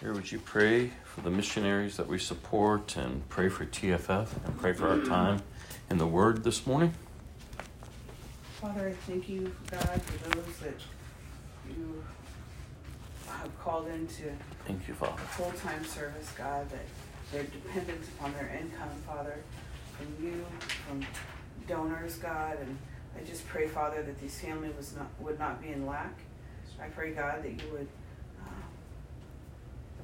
Here, would you pray for the missionaries that we support and pray for TFF and pray for our time in the Word this morning? Father, I thank you, God, for those that you have called into Thank you, Father. full-time service, God, that they're dependent upon their income, Father, from you, from donors, God, and I just pray, Father, that these families was not, would not be in lack. I pray, God, that you would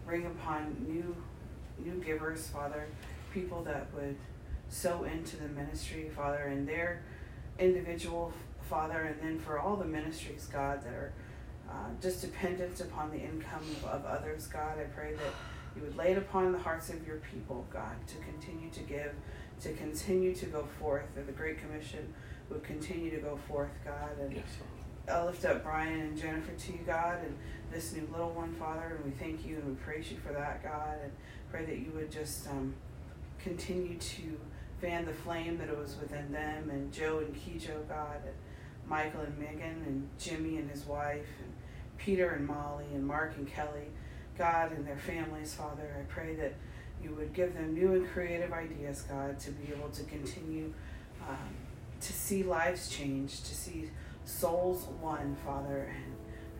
bring upon new new givers, Father, people that would sow into the ministry, Father, and their individual Father, and then for all the ministries, God, that are uh, just dependent upon the income of, of others, God, I pray that you would lay it upon the hearts of your people, God, to continue to give, to continue to go forth, that the Great Commission would continue to go forth, God, and yes. I lift up Brian and Jennifer to you, God, and this new little one, Father, and we thank you and we praise you for that, God, and pray that you would just um, continue to fan the flame that was within them, and Joe and Kijo, God, and Michael and Megan, and Jimmy and his wife, and Peter and Molly, and Mark and Kelly, God, and their families, Father. I pray that you would give them new and creative ideas, God, to be able to continue um, to see lives change, to see souls won, Father,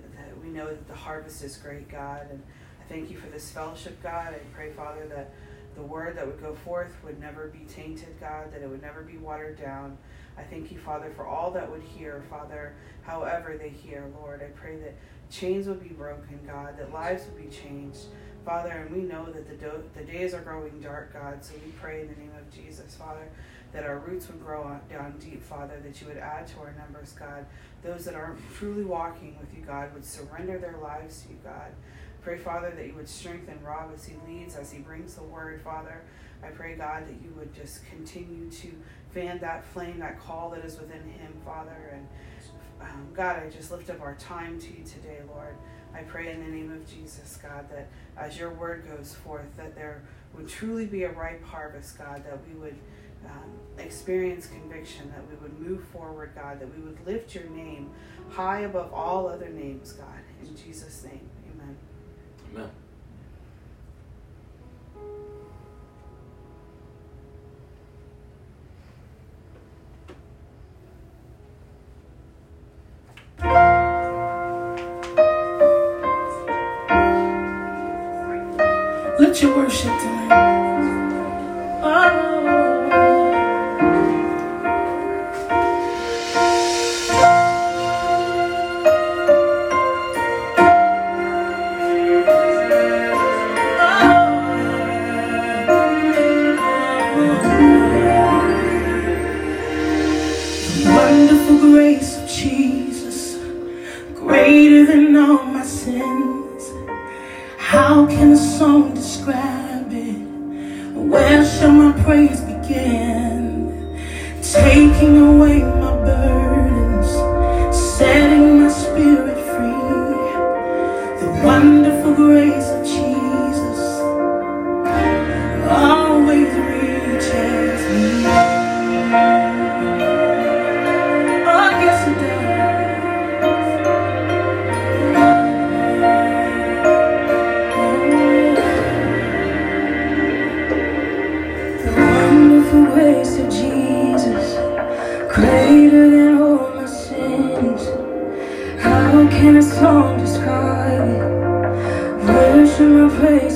and that we know that the harvest is great, God. And I thank you for this fellowship, God. I pray, Father, that the word that would go forth would never be tainted, God, that it would never be watered down. I thank you, Father, for all that would hear, Father, however they hear, Lord. I pray that chains would be broken, God, that lives would be changed. Father, and we know that the, do- the days are growing dark, God, so we pray in the name of Jesus, Father, that our roots would grow down deep, Father, that you would add to our numbers, God. Those that aren't truly walking with you, God, would surrender their lives to you, God. Pray, Father, that you would strengthen Rob as he leads, as he brings the word, Father. I pray, God, that you would just continue to fan that flame, that call that is within him, Father. And um, God, I just lift up our time to you today, Lord. I pray in the name of Jesus, God, that as your word goes forth, that there would truly be a ripe harvest, God, that we would um, experience conviction, that we would move forward, God, that we would lift your name high above all other names, God. In Jesus' name, amen. Amen. Let your worship tonight. Greater than all my sins How can a song describe it? Where my I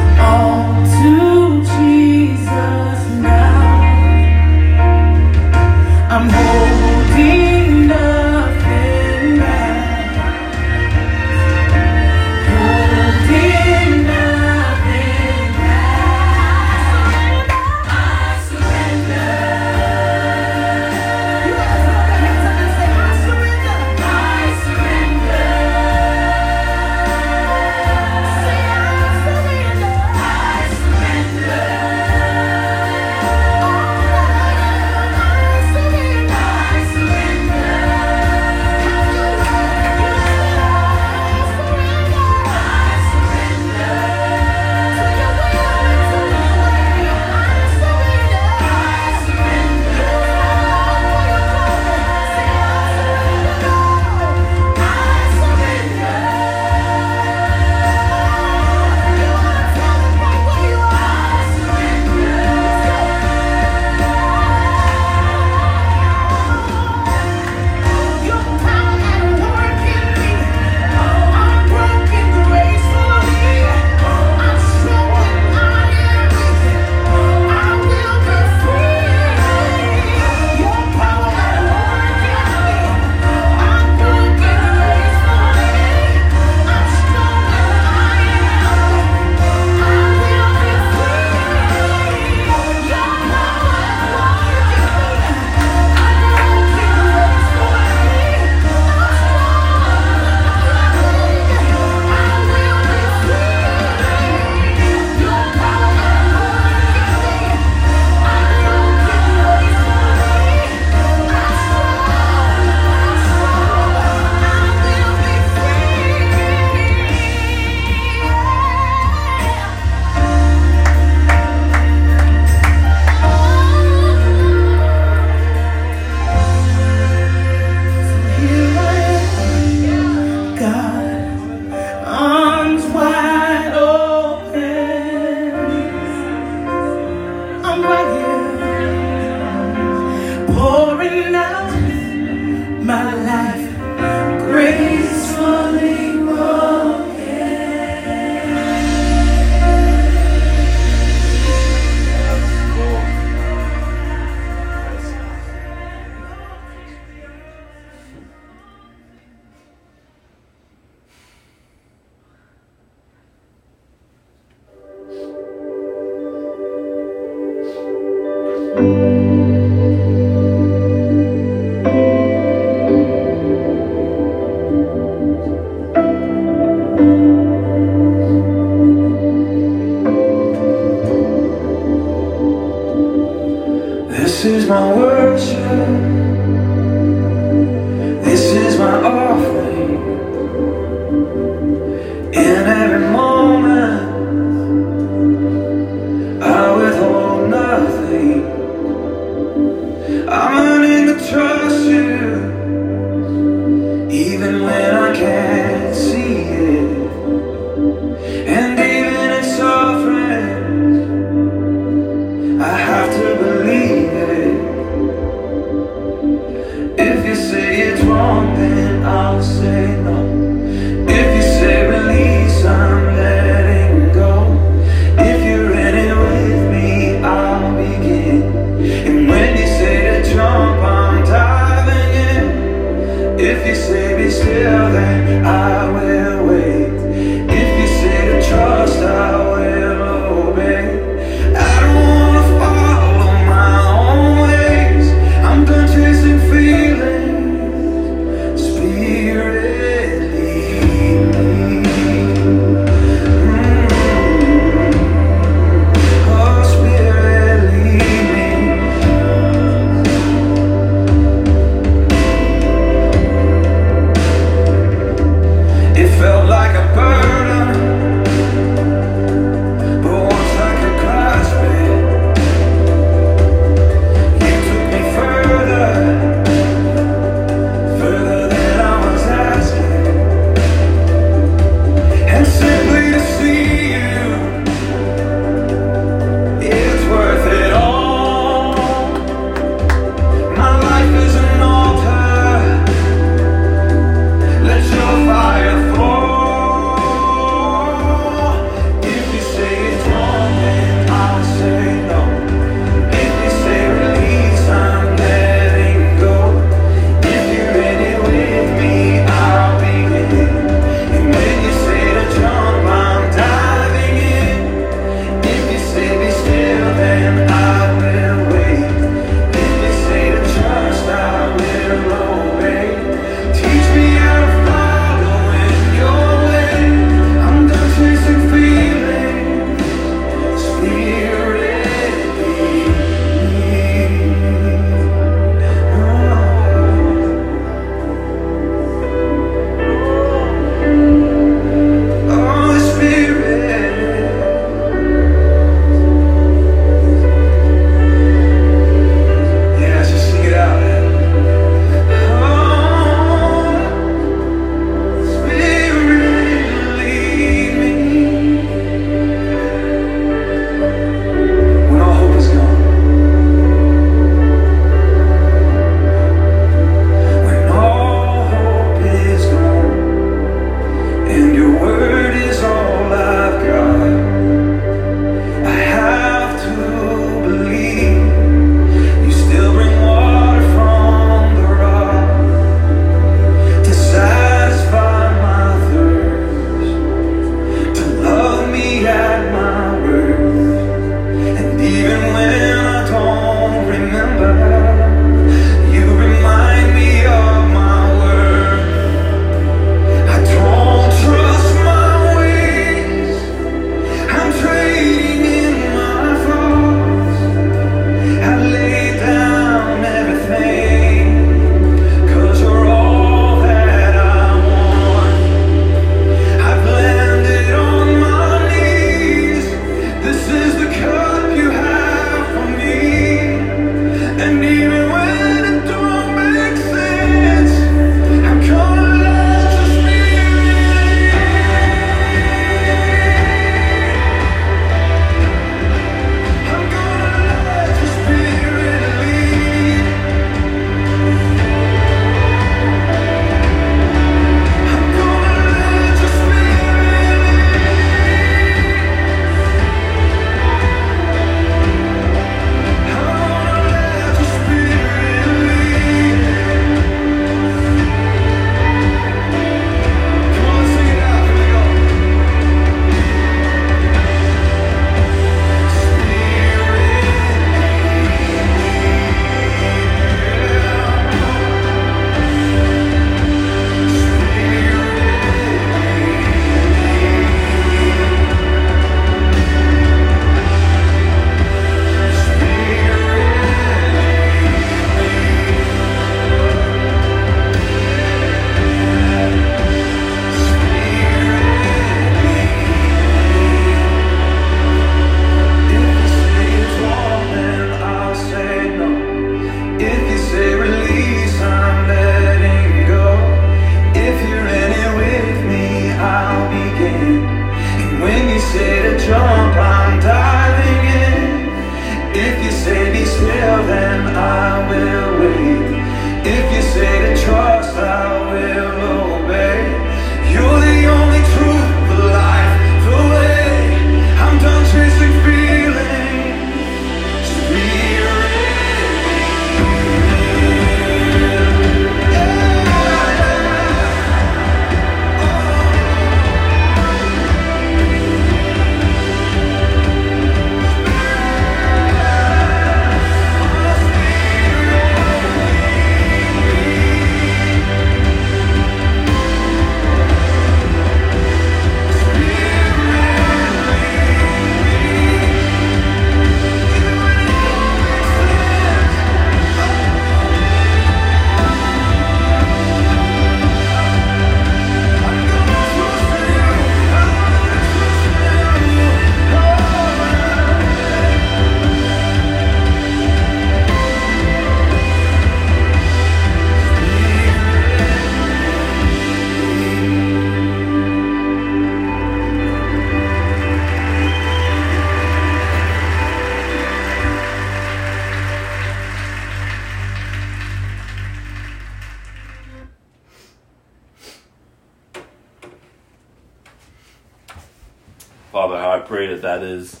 Father, I pray that that is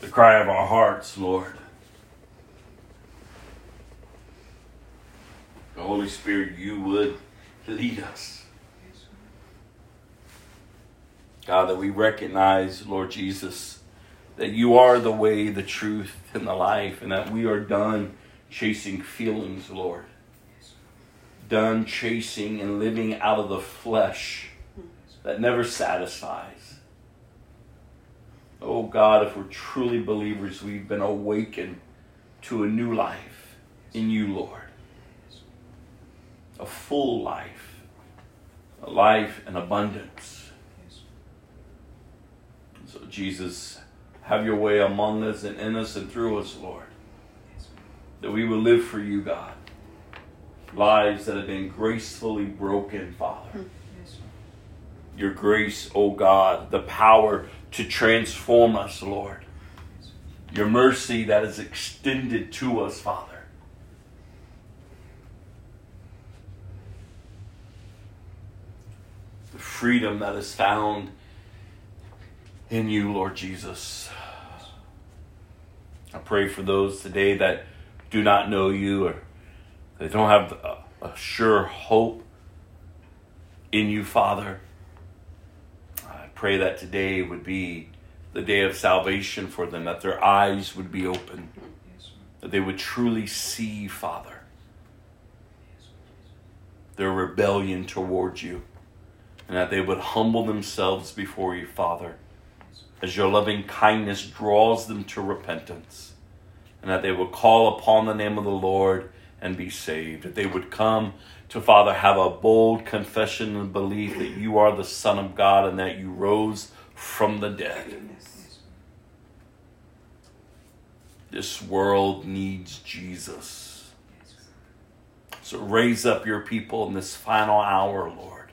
the cry of our hearts, Lord. The Holy Spirit, you would lead us. God, that we recognize, Lord Jesus, that you are the way, the truth, and the life, and that we are done chasing feelings, Lord. Done chasing and living out of the flesh that never satisfies. Oh God, if we're truly believers, we've been awakened to a new life in you, Lord. A full life, a life in abundance. So, Jesus, have your way among us and in us and through us, Lord. That we will live for you, God. Lives that have been gracefully broken, Father. Your grace, O God, the power to transform us, Lord. Your mercy that is extended to us, Father. The freedom that is found in you, Lord Jesus. I pray for those today that do not know you or they don't have a, a sure hope in you, Father. Pray that today would be the day of salvation for them, that their eyes would be open, that they would truly see, Father, their rebellion towards you, and that they would humble themselves before you, Father as your loving kindness draws them to repentance, and that they would call upon the name of the Lord and be saved. That they would come to Father, have a bold confession and belief that you are the Son of God and that you rose from the dead. This world needs Jesus. So raise up your people in this final hour, Lord,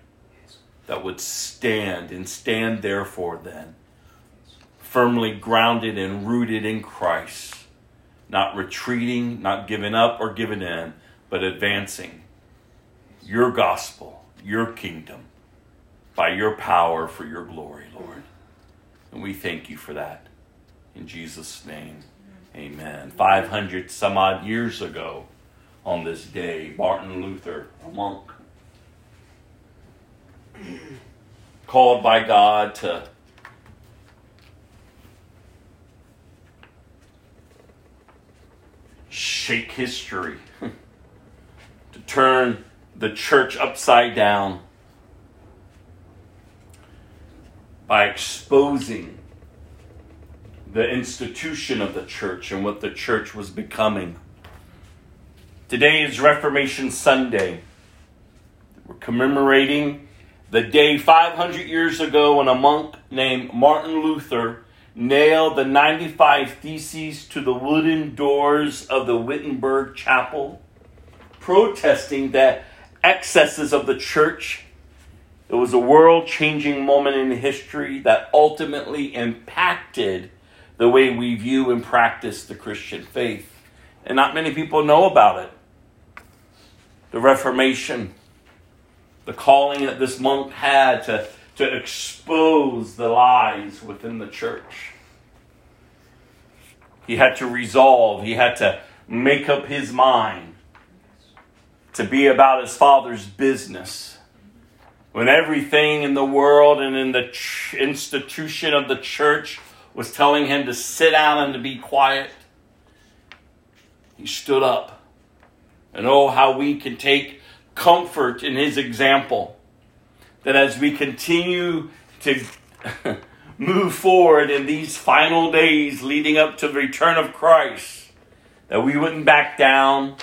that would stand and stand therefore then firmly grounded and rooted in Christ, not retreating, not giving up or giving in, but advancing your gospel, your kingdom, by your power for your glory, Lord. And we thank you for that. In Jesus' name, amen. 500 some odd years ago on this day, Martin Luther, a monk, called by God to shake history, to turn the church upside down by exposing the institution of the church and what the church was becoming. Today is Reformation Sunday. We're commemorating the day 500 years ago when a monk named Martin Luther nailed the 95 Theses to the wooden doors of the Wittenberg Chapel, protesting the excesses of the church. It was a world changing moment in history that ultimately impacted the way we view and practice the Christian faith. And not many people know about it. The Reformation, the calling that this monk had to to expose the lies within the church. He had to resolve, he had to make up his mind to be about his father's business. When everything in the world and in the ch- institution of the church was telling him to sit down and to be quiet, he stood up. And oh, how we can take comfort in his example that as we continue to move forward in these final days leading up to the return of Christ, that we wouldn't back down,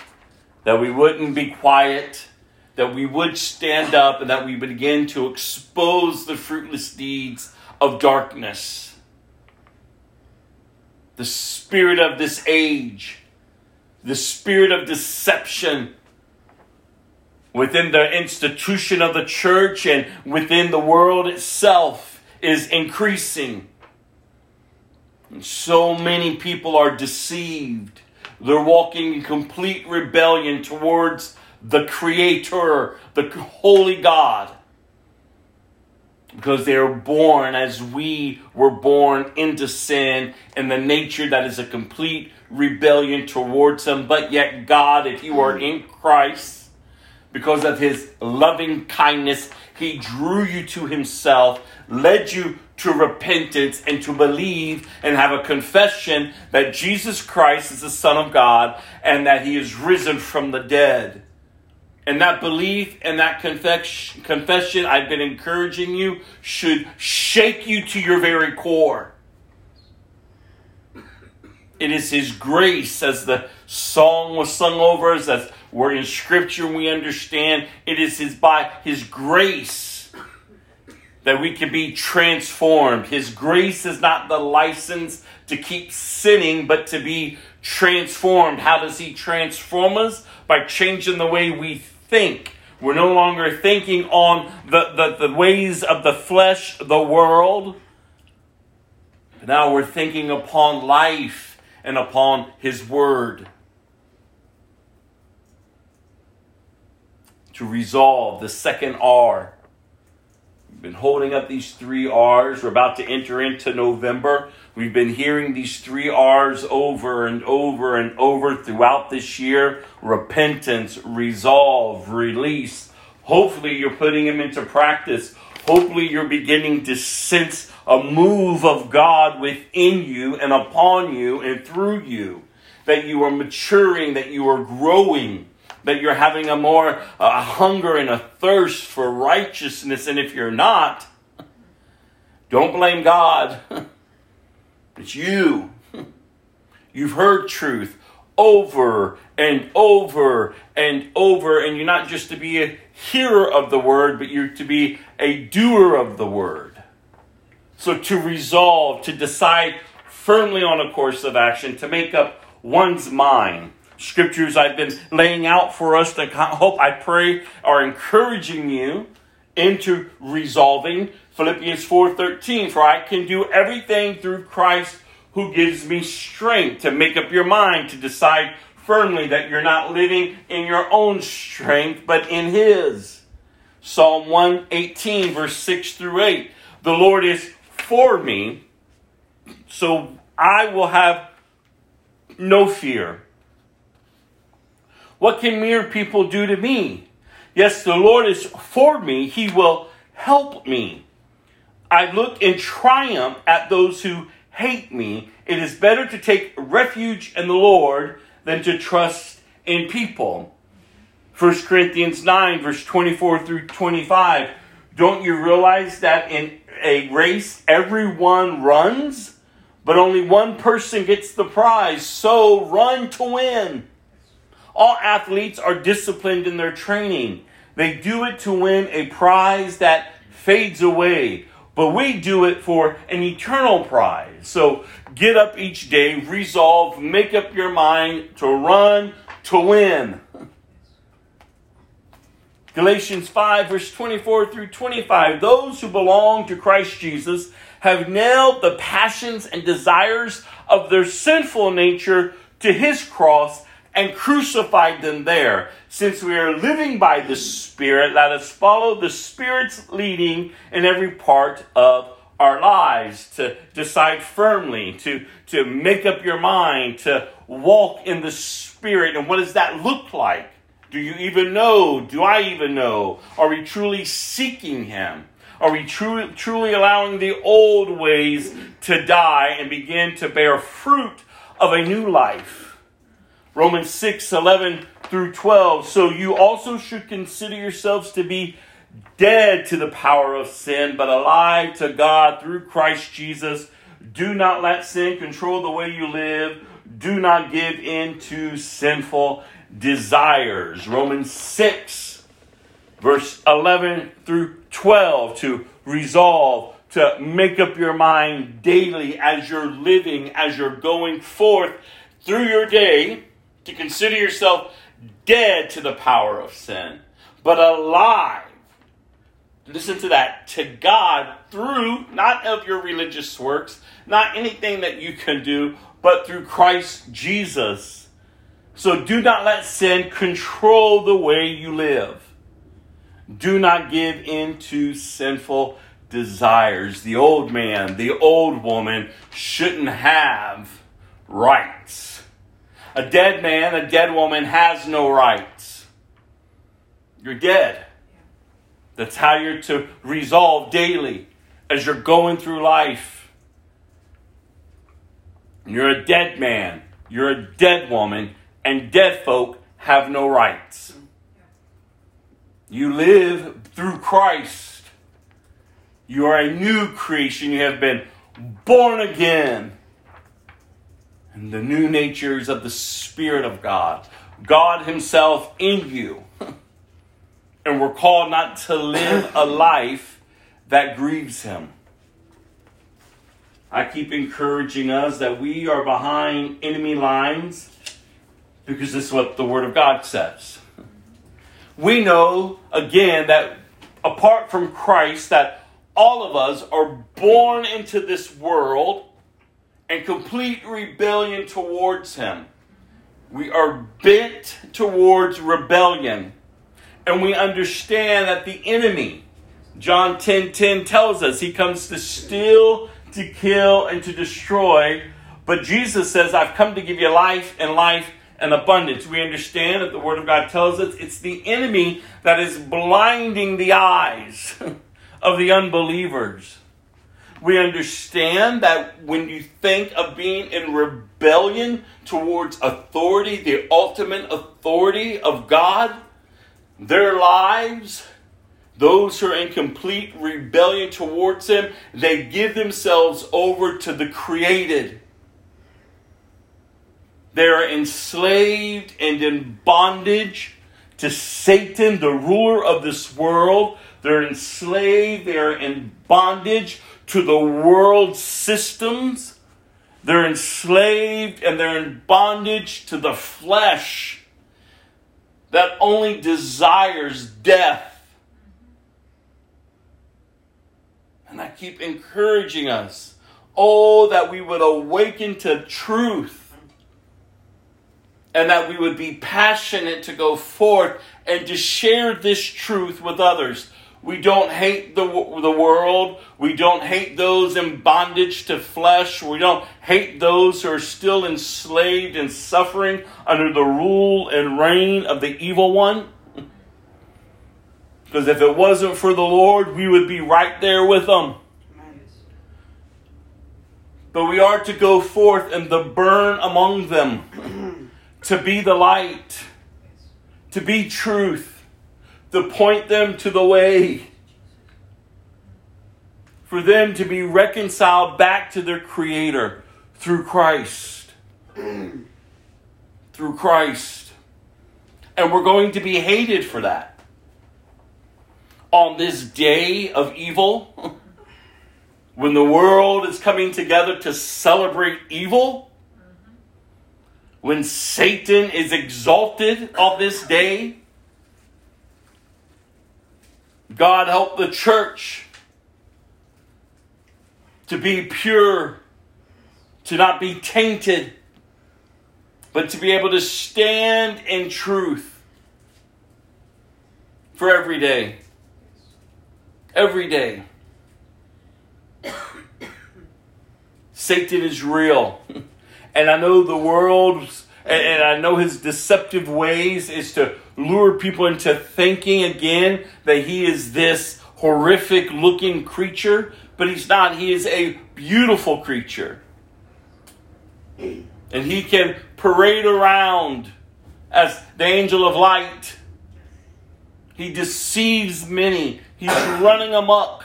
that we wouldn't be quiet, that we would stand up, and that we would begin to expose the fruitless deeds of darkness. The spirit of this age, the spirit of deception within the institution of the church and within the world itself is increasing. And so many people are deceived. They're walking in complete rebellion towards the Creator, the Holy God. because they are born as we were born into sin and the nature that is a complete rebellion towards Him. But yet, God, if you are in Christ, because of His loving kindness, He drew you to Himself, led you to repentance and to believe and have a confession that Jesus Christ is the Son of God and that He is risen from the dead. And that belief and that confession I've been encouraging you should shake you to your very core. It is His grace, as the song was sung over us, as we're in Scripture we understand. It is His by His grace that we can be transformed. His grace is not the license to keep sinning, but to be transformed. How does He transform us? By changing the way we think. We're no longer thinking on the, the, the ways of the flesh, the world. But Now we're thinking upon life and upon His Word. To resolve the second R. Been holding up these three R's. We're about to enter into November. We've been hearing these three R's over and over and over throughout this year repentance, resolve, release. Hopefully, you're putting them into practice. Hopefully, you're beginning to sense a move of God within you and upon you and through you. That you are maturing, that you are growing, that you're having a more uh, a hunger and a thirst for righteousness. And if you're not, don't blame God. it's you. You've heard truth over and over and over, and you're not just to be a hearer of the word, but you're to be a doer of the word. So to resolve, to decide firmly on a course of action, to make up one's mind. Scriptures I've been laying out for us to hope, I pray, are encouraging you into resolving. Philippians 4:13, for I can do everything through Christ who gives me strength to make up your mind to decide firmly that you're not living in your own strength but in his. Psalm 118 verse 6 through 8. The Lord is for me, so I will have no fear. What can mere people do to me? Yes, the Lord is for me, He will help me. I look in triumph at those who hate me. It is better to take refuge in the Lord than to trust in people. 1 Corinthians 9, verse 24 through 25. Don't you realize that in a race, everyone runs, but only one person gets the prize. So run to win. All athletes are disciplined in their training. They do it to win a prize that fades away, but we do it for an eternal prize. So get up each day, resolve, make up your mind to run to win. Galatians 5, verse 24 through 25. Those who belong to Christ Jesus have nailed the passions and desires of their sinful nature to his cross and crucified them there. Since we are living by the Spirit, let us follow the Spirit's leading in every part of our lives, to decide firmly, to, to make up your mind, to walk in the Spirit. And what does that look like? Do you even know? Do I even know? Are we truly seeking Him? Are we truly, truly allowing the old ways to die and begin to bear fruit of a new life? Romans 6 11 through 12. So you also should consider yourselves to be dead to the power of sin, but alive to God through Christ Jesus. Do not let sin control the way you live. Do not give in to sinful desires. Romans 6, verse 11 through 12, to resolve, to make up your mind daily as you're living, as you're going forth through your day, to consider yourself dead to the power of sin, but alive. Listen to that. To God through, not of your religious works, not anything that you can do, but through Christ Jesus so do not let sin control the way you live. Do not give in to sinful desires. The old man, the old woman shouldn't have rights. A dead man, a dead woman has no rights. You're dead. That's how you're to resolve daily as you're going through life. You're a dead man, you're a dead woman, and dead folk have no rights. You live through Christ. You are a new creation. You have been born again. And the new natures of the Spirit of God. God Himself in you. And we're called not to live a life that grieves Him. I keep encouraging us that we are behind enemy lines because this is what the Word of God says. We know, again, that apart from Christ, that all of us are born into this world in complete rebellion towards Him. We are bent towards rebellion. And we understand that the enemy, John 10:10 10, 10 tells us he comes to steal, to kill, and to destroy. But Jesus says, I've come to give you life and life and abundance. We understand that the Word of God tells us it's the enemy that is blinding the eyes of the unbelievers. We understand that when you think of being in rebellion towards authority, the ultimate authority of God, their lives, those who are in complete rebellion towards Him, they give themselves over to the created. They are enslaved and in bondage to Satan, the ruler of this world. They're enslaved, they are in bondage to the world systems. They're enslaved and they're in bondage to the flesh that only desires death. And I keep encouraging us, oh, that we would awaken to truth and that we would be passionate to go forth and to share this truth with others. We don't hate the, the world. We don't hate those in bondage to flesh. We don't hate those who are still enslaved and suffering under the rule and reign of the evil one. Because if it wasn't for the Lord, we would be right there with them. But we are to go forth and to burn among them, to be the light, to be truth to point them to the way, for them to be reconciled back to their Creator through Christ. through Christ. And we're going to be hated for that. On this day of evil, when the world is coming together to celebrate evil, when Satan is exalted on this day, God help the church to be pure, to not be tainted, but to be able to stand in truth for every day. Every day. Satan is real. And I know the world's and, I know his deceptive ways is to lure people into thinking again that he is this horrific looking creature, but he's not. He is a beautiful creature. And he can parade around as the angel of light. He deceives many. He's running amok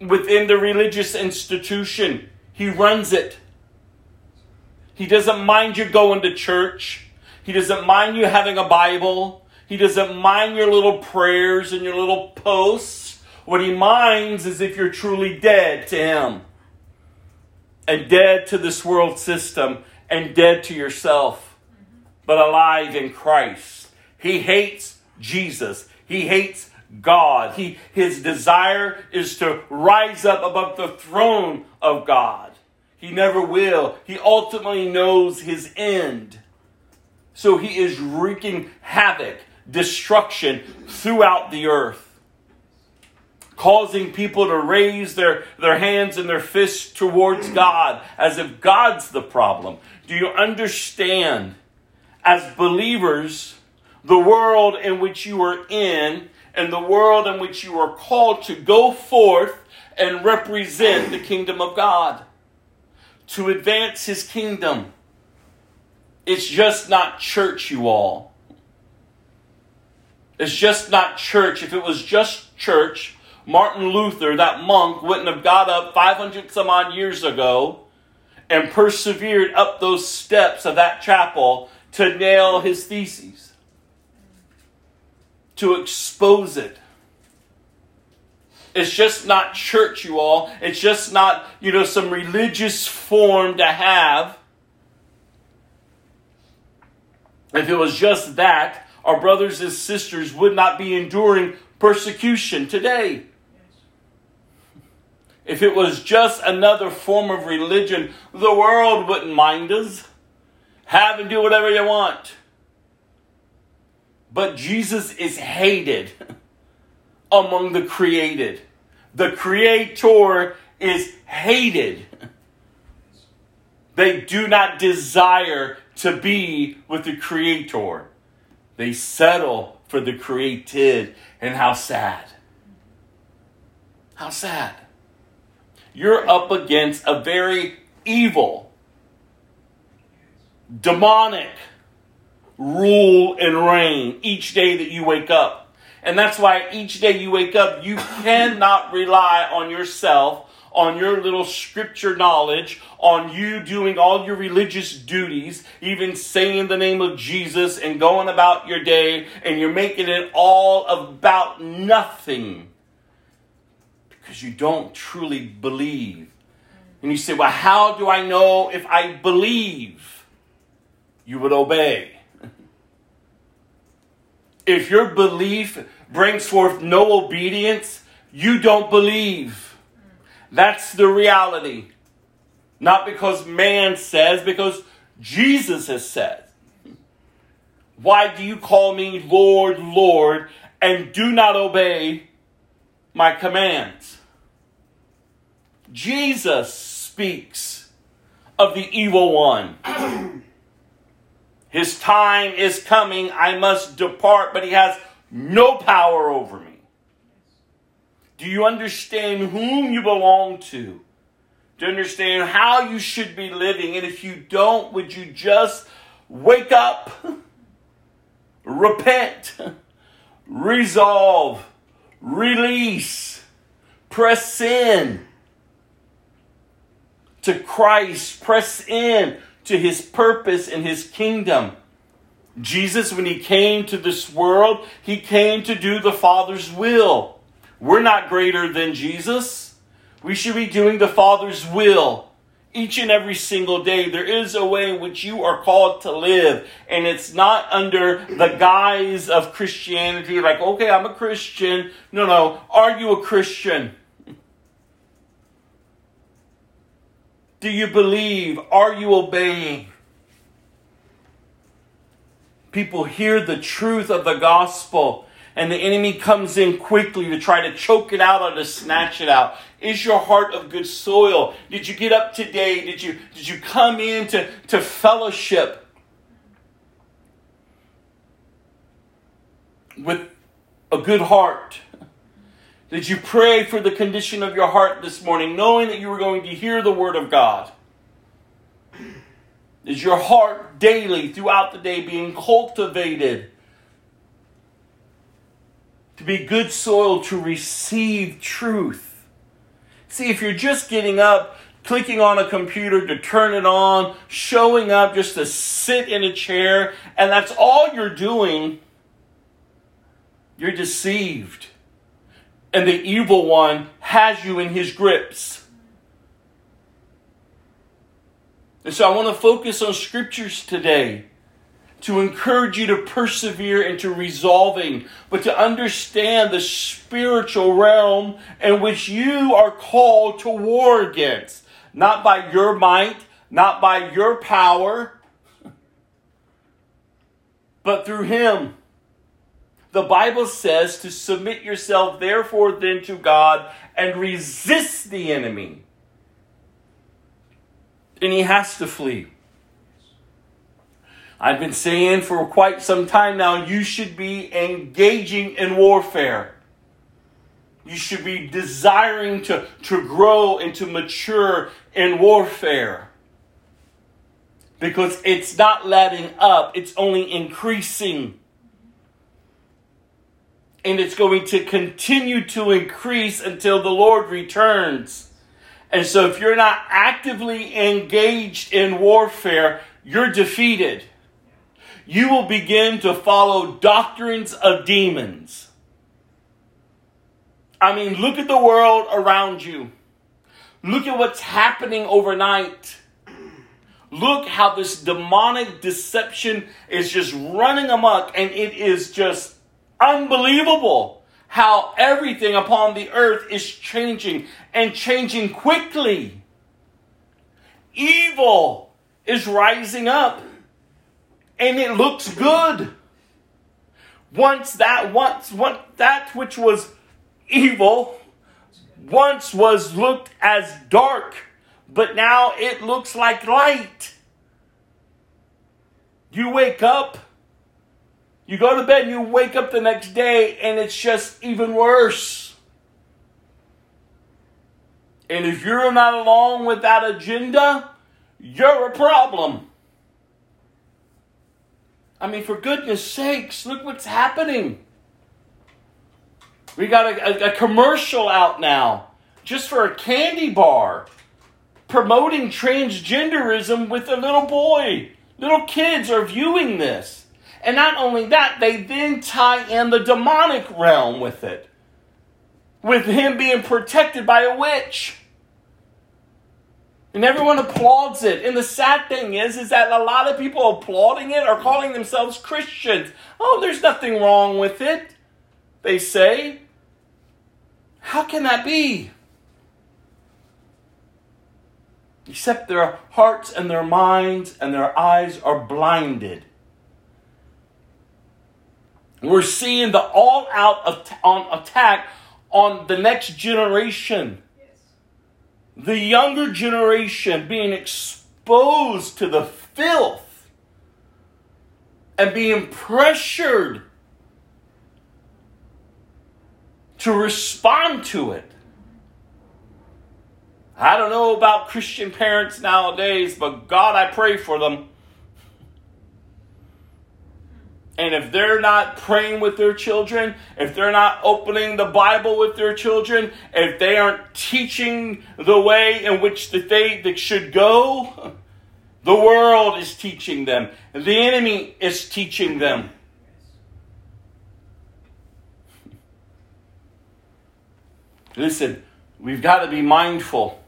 within the religious institution. He runs it. He doesn't mind you going to church. He doesn't mind you having a Bible. He doesn't mind your little prayers and your little posts. What he minds is if you're truly dead to him and dead to this world system and dead to yourself, but alive in Christ. He hates Jesus. He hates God. He, his desire is to rise up above the throne of God. He never will. He ultimately knows his end. So he is wreaking havoc, destruction throughout the earth, causing people to raise their, their hands and their fists towards God as if God's the problem. Do you understand, as believers, the world in which you are in and the world in which you are called to go forth and represent the kingdom of God, to advance his kingdom? It's just not church, you all. It's just not church. If it was just church, Martin Luther, that monk, wouldn't have got up 500 some odd years ago and persevered up those steps of that chapel to nail his theses, to expose it. It's just not church, you all. It's just not, you know, some religious form to have. If it was just that, our brothers and sisters would not be enduring persecution today. If it was just another form of religion, the world wouldn't mind us. Have and do whatever you want. But Jesus is hated among the created. The creator is hated. They do not desire to be with the creator. They settle for the created. And how sad. How sad. You're up against a very evil, demonic rule and reign each day that you wake up. And that's why each day you wake up, you cannot rely on yourself on your little scripture knowledge, on you doing all your religious duties, even saying the name of Jesus and going about your day, and you're making it all about nothing because you don't truly believe. And you say, Well, how do I know if I believe? You would obey. If your belief brings forth no obedience, you don't believe. That's the reality. Not because man says, because Jesus has said. Why do you call me Lord, Lord, and do not obey my commands? Jesus speaks of the evil one. His time is coming. I must depart, but he has no power over me. Do you understand whom you belong to? Do you understand how you should be living? And if you don't, would you just wake up, repent, resolve, release, press in to Christ, press in to his purpose and his kingdom? Jesus, when he came to this world, he came to do the Father's will. We're not greater than Jesus. We should be doing the Father's will each and every single day. There is a way in which you are called to live, and it's not under the guise of Christianity, like, okay, I'm a Christian. No, no. Are you a Christian? Do you believe? Are you obeying? People hear the truth of the gospel and the enemy comes in quickly to try to choke it out or to snatch it out. Is your heart of good soil? Did you get up today? Did you, did you come in to, to fellowship with a good heart? Did you pray for the condition of your heart this morning, knowing that you were going to hear the word of God? Is your heart daily, throughout the day, being cultivated to be good soil to receive truth. See, if you're just getting up, clicking on a computer to turn it on, showing up just to sit in a chair, and that's all you're doing, you're deceived. And the evil one has you in his grips. And so I want to focus on scriptures today to encourage you to persevere into resolving, but to understand the spiritual realm in which you are called to war against. Not by your might, not by your power, but through Him. The Bible says to submit yourself, therefore, then to God and resist the enemy. And he has to flee. I've been saying for quite some time now, you should be engaging in warfare. You should be desiring to, to grow and to mature in warfare. Because it's not letting up, it's only increasing and it's going to continue to increase until the Lord returns. And so, if you're not actively engaged in warfare, you're defeated. You will begin to follow doctrines of demons. I mean, look at the world around you. Look at what's happening overnight. Look how this demonic deception is just running amok, and it is just unbelievable how everything upon the earth is changing and changing quickly. Evil is rising up and it looks good. Once that once what that which was evil once was looked as dark, but now it looks like light. You wake up you go to bed and you wake up the next day and it's just even worse. And if you're not along with that agenda, you're a problem. I mean, for goodness sakes, look what's happening. We got a, a, a commercial out now just for a candy bar promoting transgenderism with a little boy. Little kids are viewing this. And not only that, they then tie in the demonic realm with it, with him being protected by a witch. And everyone applauds it. And the sad thing is, is that a lot of people applauding it are calling themselves Christians. Oh, there's nothing wrong with it, they say. How can that be? Except their hearts and their minds and their eyes are blinded we're seeing the all out attack on the next generation. The younger generation being exposed to the filth and being pressured to respond to it. I don't know about Christian parents nowadays, but God, I pray for them. And if they're not praying with their children, if they're not opening the Bible with their children, if they aren't teaching the way in which that they, they should go, the world is teaching them. The enemy is teaching them. Listen, we've got to be mindful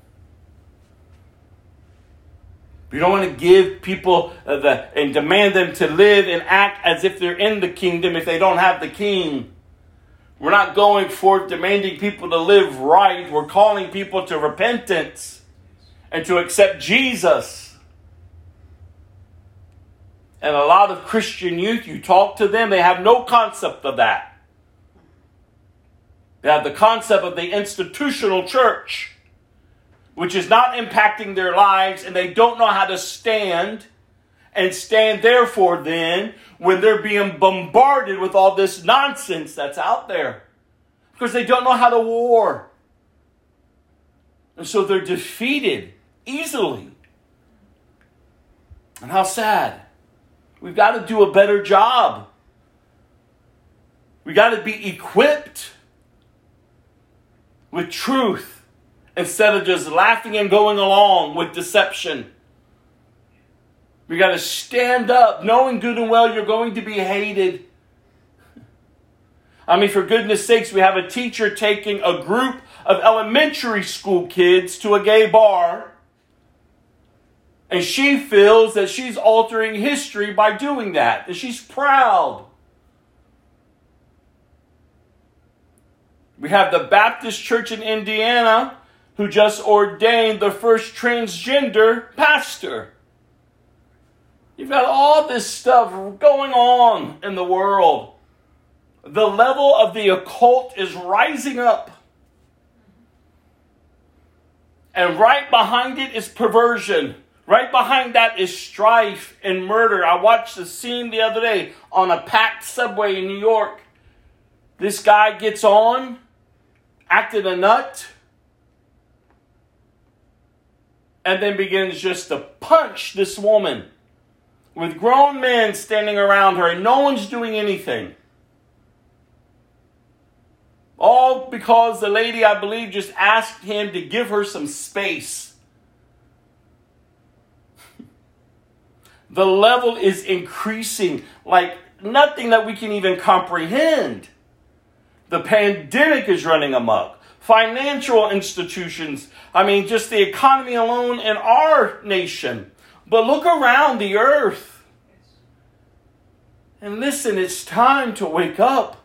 We don't want to give people uh, the and demand them to live and act as if they're in the kingdom if they don't have the king. We're not going forth demanding people to live right. We're calling people to repentance and to accept Jesus. And a lot of Christian youth, you talk to them, they have no concept of that. They have the concept of the institutional church which is not impacting their lives, and they don't know how to stand and stand therefore then when they're being bombarded with all this nonsense that's out there because they don't know how to war. And so they're defeated easily. And how sad. We've got to do a better job. We got to be equipped with truth instead of just laughing and going along with deception. We got to stand up knowing good and well you're going to be hated. I mean, for goodness sakes, we have a teacher taking a group of elementary school kids to a gay bar. And she feels that she's altering history by doing that. And she's proud. We have the Baptist Church in Indiana who just ordained the first transgender pastor. You've got all this stuff going on in the world. the level of the occult is rising up. And right behind it is perversion. Right behind that is strife and murder. I watched the scene the other day on a packed subway in New York. This guy gets on, acting a nut, and then begins just to punch this woman with grown men standing around her, and no one's doing anything. All because the lady, I believe, just asked him to give her some space. the level is increasing like nothing that we can even comprehend. The pandemic is running amok. Financial institutions, I mean, just the economy alone in our nation. But look around the earth. And listen, it's time to wake up.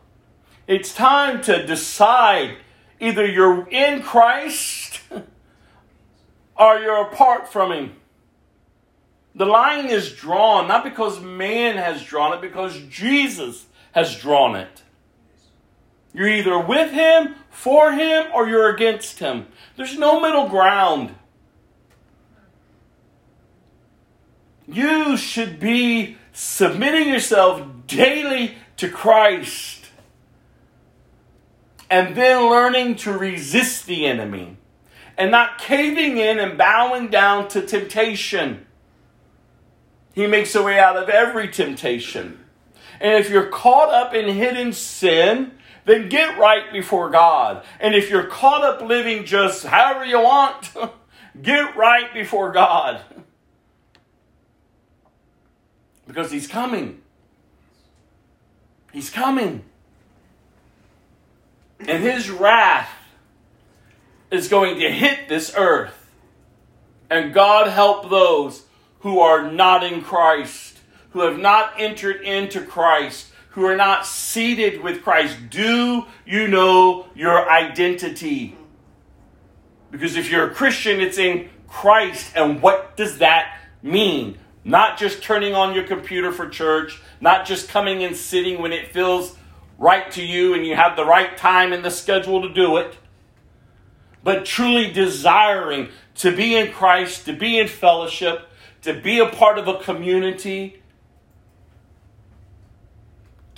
It's time to decide either you're in Christ or you're apart from Him. The line is drawn not because man has drawn it, because Jesus has drawn it. You're either with Him, for Him, or you're against Him. There's no middle ground. You should be submitting yourself daily to Christ and then learning to resist the enemy and not caving in and bowing down to temptation. He makes a way out of every temptation. And if you're caught up in hidden sin, then get right before God. And if you're caught up living just however you want, get right before God. Because He's coming. He's coming. And his wrath is going to hit this earth. And God help those who are not in Christ, who have not entered into Christ, who are not seated with Christ. Do you know your identity? Because if you're a Christian, it's in Christ. And what does that mean? Not just turning on your computer for church, not just coming and sitting when it feels right to you and you have the right time in the schedule to do it, but truly desiring to be in Christ, to be in fellowship, to be a part of a community,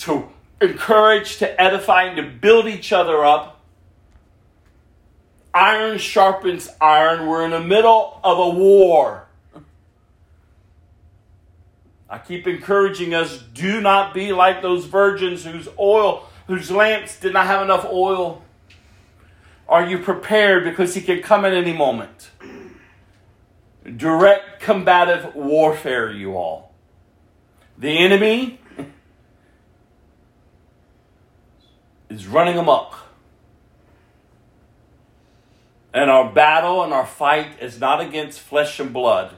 to encourage, to edify, and to build each other up. Iron sharpens iron. We're in the middle of a war. I keep encouraging us do not be like those virgins whose oil, whose lamps did not have enough oil. Are you prepared because he can come at any moment? Direct combative warfare, you all. The enemy is running amok. And our battle and our fight is not against flesh and blood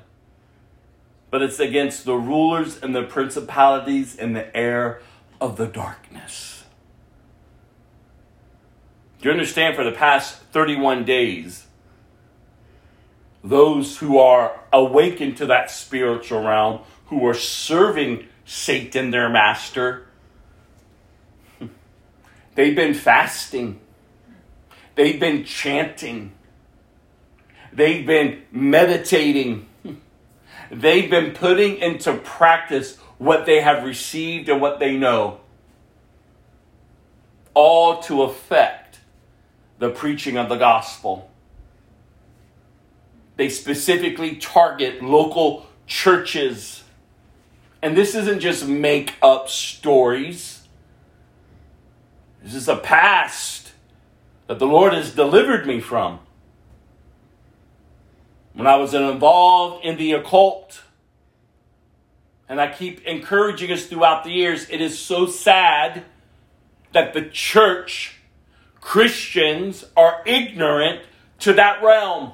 but it's against the rulers and the principalities in the air of the darkness. Do you understand for the past 31 days, those who are awakened to that spiritual realm, who are serving Satan, their master, they've been fasting, they've been chanting, they've been meditating They've been putting into practice what they have received and what they know, all to affect the preaching of the gospel. They specifically target local churches. And this isn't just make up stories. This is a past that the Lord has delivered me from when I was involved in the occult. And I keep encouraging us throughout the years. It is so sad that the church, Christians, are ignorant to that realm.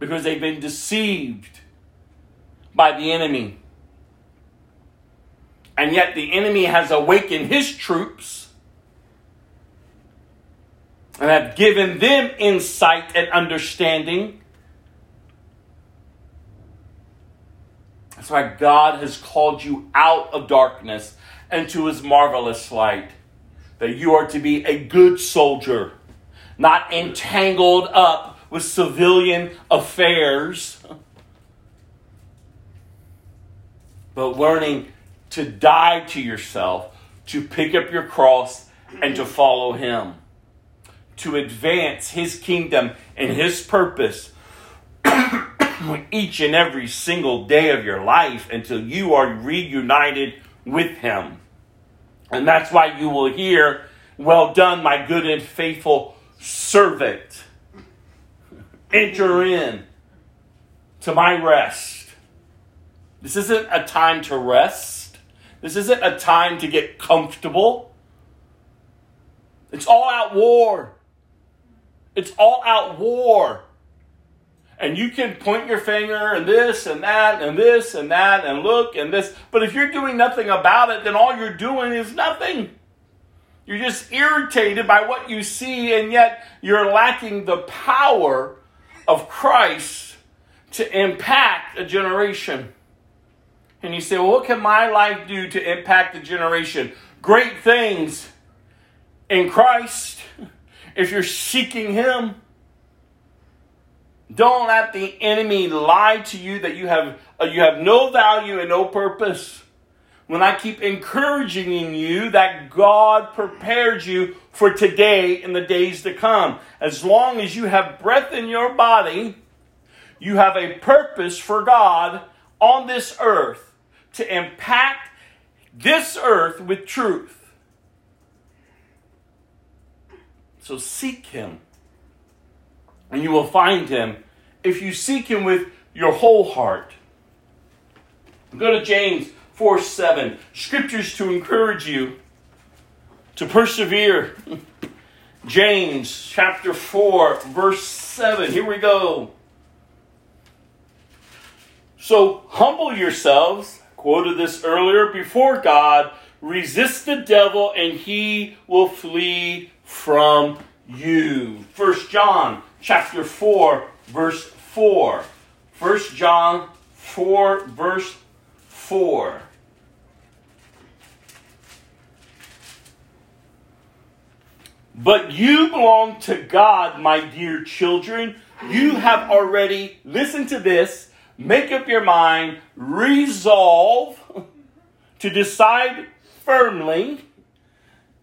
Because they've been deceived by the enemy. And yet the enemy has awakened his troops and have given them insight and understanding. That's why God has called you out of darkness into his marvelous light. That you are to be a good soldier, not entangled up with civilian affairs, but learning to die to yourself, to pick up your cross, and to follow him, to advance his kingdom and his purpose each and every single day of your life until you are reunited with Him. And that's why you will hear, Well done, my good and faithful servant. Enter in to my rest. This isn't a time to rest. This isn't a time to get comfortable. It's all out war. It's all out war and you can point your finger and this and that and this and that and look and this. But if you're doing nothing about it, then all you're doing is nothing. You're just irritated by what you see, and yet you're lacking the power of Christ to impact a generation. And you say, well, what can my life do to impact the generation? Great things in Christ if you're seeking Him. Don't let the enemy lie to you that you have uh, you have no value and no purpose. When I keep encouraging you that God prepared you for today and the days to come. As long as you have breath in your body, you have a purpose for God on this earth to impact this earth with truth. So seek Him and you will find him if you seek him with your whole heart. Go to James 4 7. Scriptures to encourage you to persevere. James chapter 4, verse 7. Here we go. So humble yourselves, quoted this earlier, before God, resist the devil, and he will flee from you. First John chapter 4, verse 4. 1 John 4, verse 4. But you belong to God, my dear children. You have already, listen to this, make up your mind, resolve to decide firmly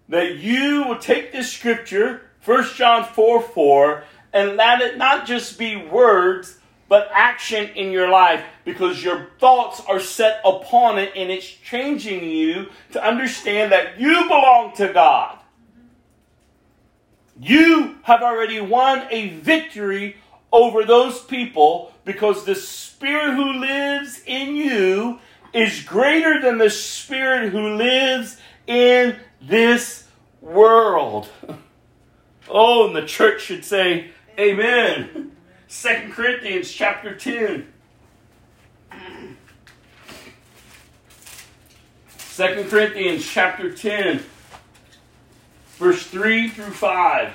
that you will take this scripture, 1 John 4 4, and let it not just be words, but action in your life because your thoughts are set upon it and it's changing you to understand that you belong to God. You have already won a victory over those people because the Spirit who lives in you is greater than the Spirit who lives in this world. Oh, and the church should say, Amen. Second Corinthians chapter 10. Second Corinthians chapter 10, verse 3 through 5.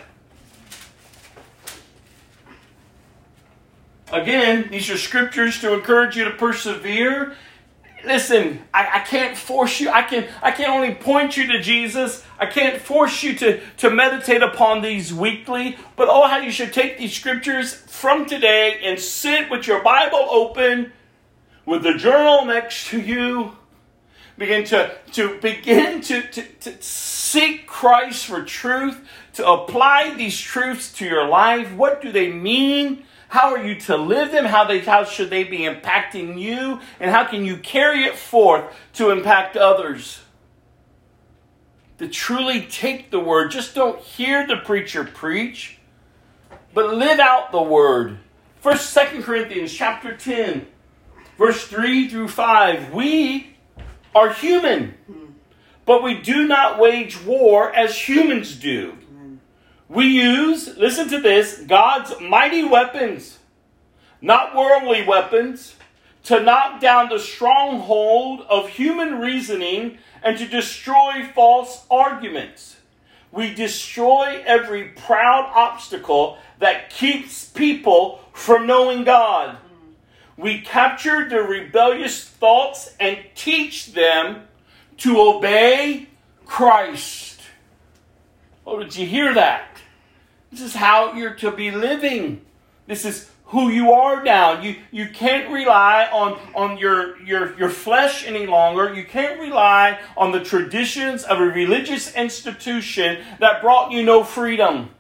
Again, these are scriptures to encourage you to persevere. Listen I, I, can't force you. I can i can only point you to jesus. I can't force you to to meditate upon these weekly. But oh how you should take these scriptures from today and sit with your bible open with the journal next to you. Begin to to begin to, to, to seek christ for truth to apply these truths to your life. What do they mean how are you to live them? How, they, how should they be impacting you? And how can you carry it forth to impact others? To truly take the word, just don't hear the preacher preach, but live out the word. First, Second Corinthians chapter 10, verse 3 through 5. We are human, but we do not wage war as humans do. We use, listen to this, God's mighty weapons, not worldly weapons, to knock down the stronghold of human reasoning and to destroy false arguments. We destroy every proud obstacle that keeps people from knowing God. We capture their rebellious thoughts and teach them to obey Christ. Oh, did you hear that? This is how you're to be living. This is who you are now. You, you can't rely on, on your, your, your flesh any longer. You can't rely on the traditions of a religious institution that brought you no freedom.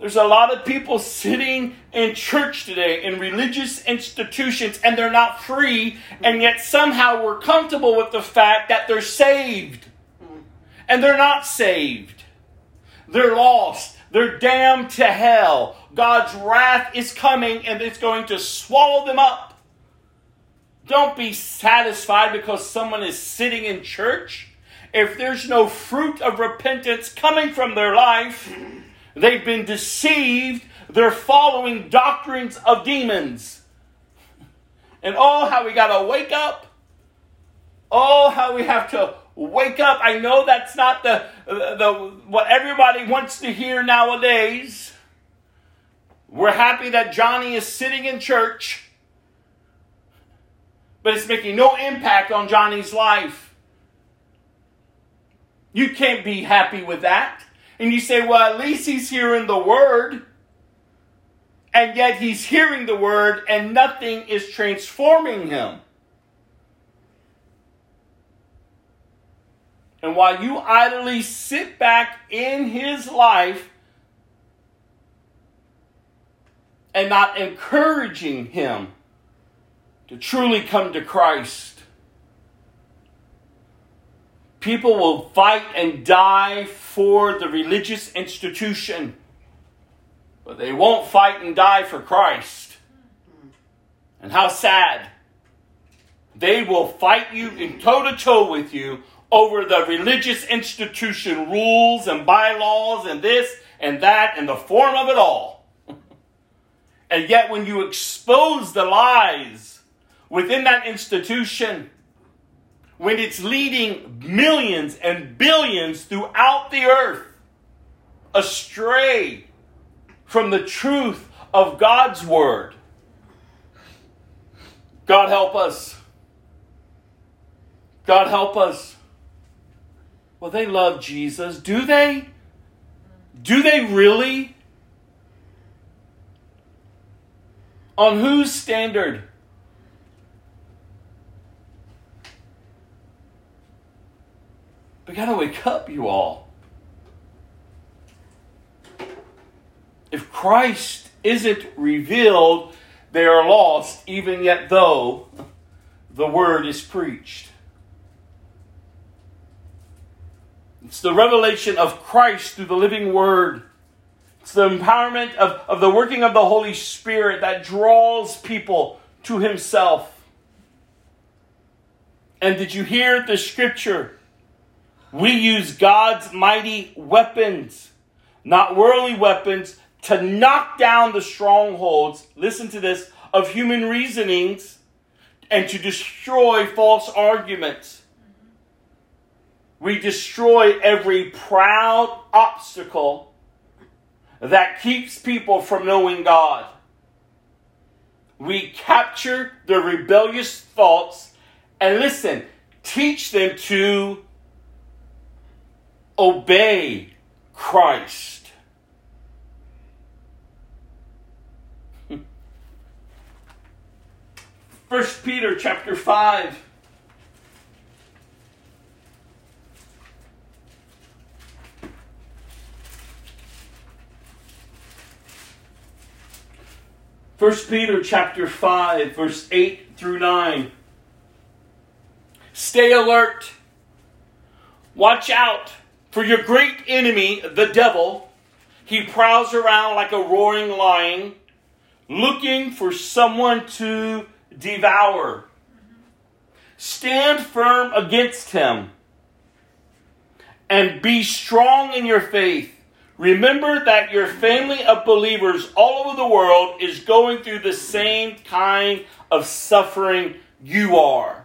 There's a lot of people sitting in church today in religious institutions and they're not free, and yet somehow we're comfortable with the fact that they're saved. And they're not saved. They're lost. They're damned to hell. God's wrath is coming and it's going to swallow them up. Don't be satisfied because someone is sitting in church. If there's no fruit of repentance coming from their life, they've been deceived. They're following doctrines of demons. And oh, how we got to wake up. Oh, how we have to wake up. I know that's not the, the what everybody wants to hear nowadays. We're happy that Johnny is sitting in church, but it's making no impact on Johnny's life. You can't be happy with that. And you say, well, at least he's hearing the word. And yet he's hearing the word and nothing is transforming him. And while you idly sit back in his life and not encouraging him to truly come to Christ, people will fight and die for the religious institution, but they won't fight and die for Christ. And how sad. They will fight you in toe to toe with you over the religious institution rules and bylaws and this and that and the form of it all. and yet, when you expose the lies within that institution, when it's leading millions and billions throughout the earth astray from the truth of God's Word, God help us. God help us. Well, they love Jesus. Do they? Do they really? On whose standard? We got to wake up, you all. If Christ isn't revealed, they are lost, even yet though the word is preached. It's the revelation of Christ through the living word. It's the empowerment of, of the working of the Holy Spirit that draws people to Himself. And did you hear the scripture? We use God's mighty weapons, not worldly weapons, to knock down the strongholds, listen to this, of human reasonings and to destroy false arguments. We destroy every proud obstacle that keeps people from knowing God. We capture their rebellious thoughts and listen, teach them to obey Christ. First Peter chapter 5 1 Peter chapter 5 verse 8 through 9. Stay alert. Watch out for your great enemy, the devil. He prowls around like a roaring lion, looking for someone to devour. Stand firm against him and be strong in your faith. Remember that your family of believers all over the world is going through the same kind of suffering you are.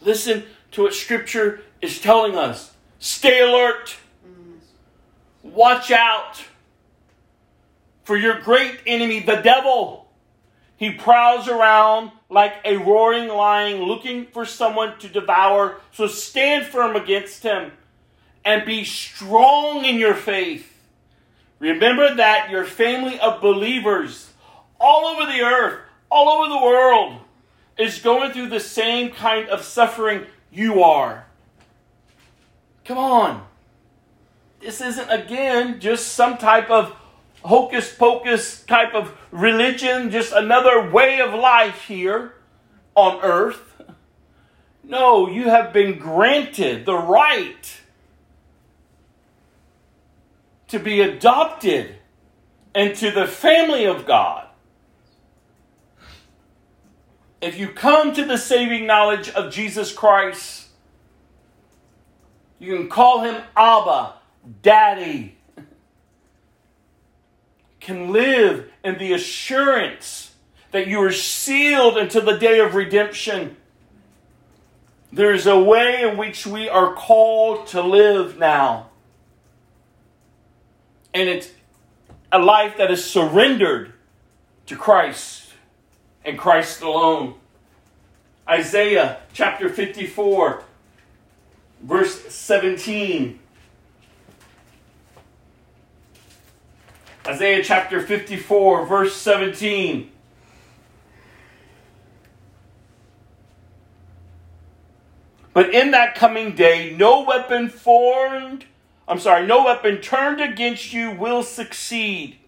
Listen to what Scripture is telling us. Stay alert. Watch out for your great enemy, the devil. He prowls around like a roaring lion looking for someone to devour. So stand firm against him and be strong in your faith. Remember that your family of believers all over the earth, all over the world, is going through the same kind of suffering you are. Come on. This isn't, again, just some type of hocus pocus type of religion, just another way of life here on earth. No, you have been granted the right to be adopted into the family of God. If you come to the saving knowledge of Jesus Christ, you can call him Abba, Daddy. Can live in the assurance that you are sealed until the day of redemption. There is a way in which we are called to live now. And it's a life that is surrendered to Christ and Christ alone. Isaiah chapter 54, verse 17. Isaiah chapter 54, verse 17. But in that coming day, no weapon formed, I'm sorry, no weapon turned against you will succeed.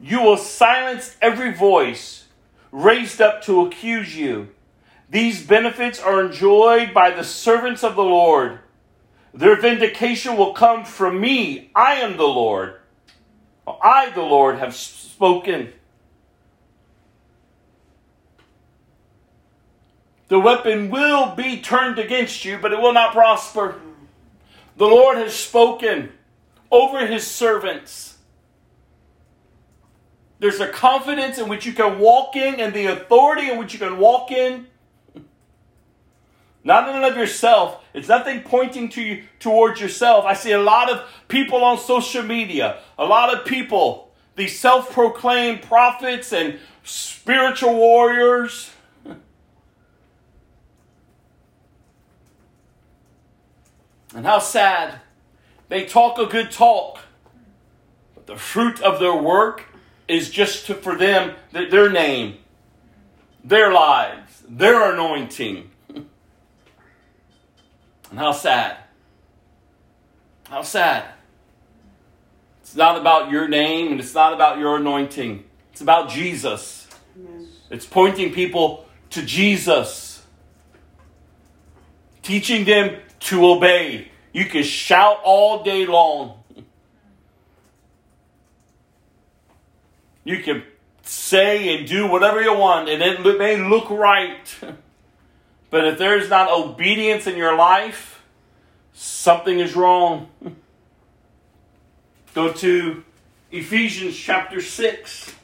You will silence every voice raised up to accuse you. These benefits are enjoyed by the servants of the Lord. Their vindication will come from me. I am the Lord. I, the Lord, have spoken. The weapon will be turned against you, but it will not prosper. The Lord has spoken over his servants. There's a confidence in which you can walk in and the authority in which you can walk in. Not in and of yourself. It's nothing pointing to you towards yourself. I see a lot of people on social media, a lot of people, these self-proclaimed prophets and spiritual warriors. And how sad. They talk a good talk, but the fruit of their work is just to, for them, their name, their lives, their anointing. And how sad. How sad. It's not about your name and it's not about your anointing. It's about Jesus. Amen. It's pointing people to Jesus. Teaching them to obey. You can shout all day long. You can say and do whatever you want, and it may look right. But if there's not obedience in your life, something is wrong. Go to Ephesians chapter 6.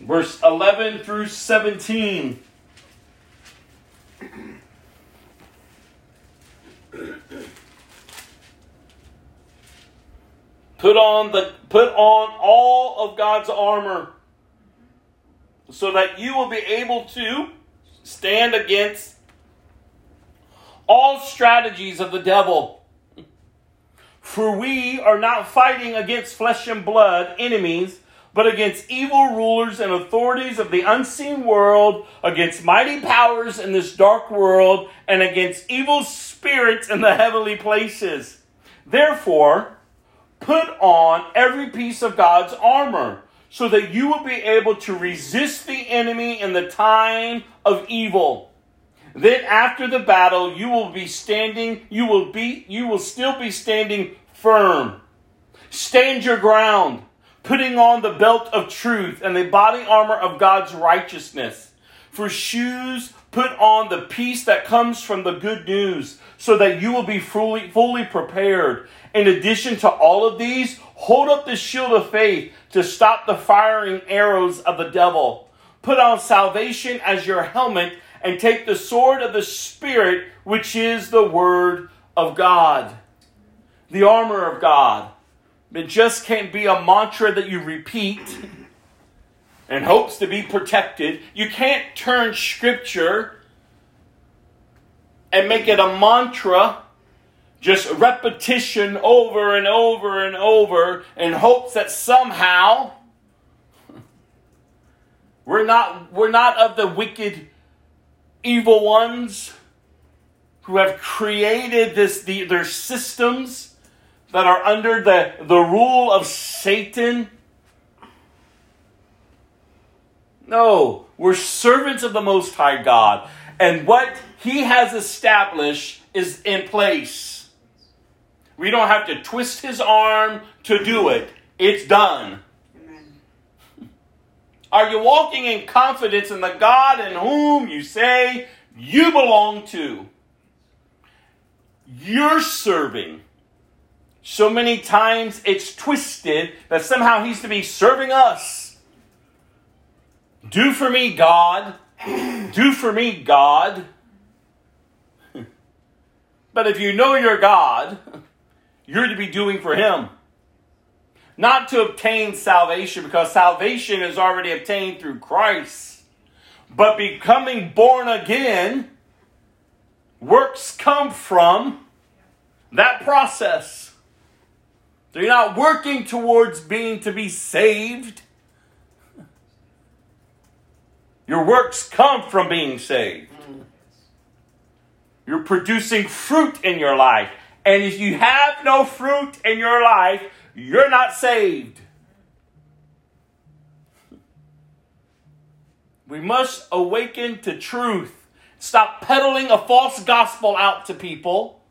Verse 11 through 17. Put on the put on all of God's armor so that you will be able to stand against all strategies of the devil. For we are not fighting against flesh and blood enemies, but against evil rulers and authorities of the unseen world, against mighty powers in this dark world, and against evil spirits in the heavenly places. Therefore, Put on every piece of God's armor so that you will be able to resist the enemy in the time of evil. Then after the battle, you will be standing, you will be, you will still be standing firm. Stand your ground, putting on the belt of truth and the body armor of God's righteousness. For shoes, put on the peace that comes from the good news so that you will be fully, fully prepared. In addition to all of these, hold up the shield of faith to stop the firing arrows of the devil. Put on salvation as your helmet and take the sword of the Spirit, which is the Word of God, the armor of God. It just can't be a mantra that you repeat and hopes to be protected. You can't turn Scripture and make it a mantra, just repetition over and over and over in hopes that somehow we're not, we're not of the wicked, evil ones who have created this, the, their systems that are under the, the rule of Satan. No, we're servants of the Most High God. And what He has established is in place. We don't have to twist His arm to do it, it's done. Are you walking in confidence in the God in whom you say you belong to? You're serving. So many times it's twisted that somehow He's to be serving us. Do for me, God. Do for me, God. But if you know your God, you're to be doing for Him not to obtain salvation because salvation is already obtained through Christ, but becoming born again, works come from that process. So you're not working towards being to be saved. Your works come from being saved. Mm. You're producing fruit in your life. And if you have no fruit in your life, you're not saved. We must awaken to truth. Stop peddling a false gospel out to people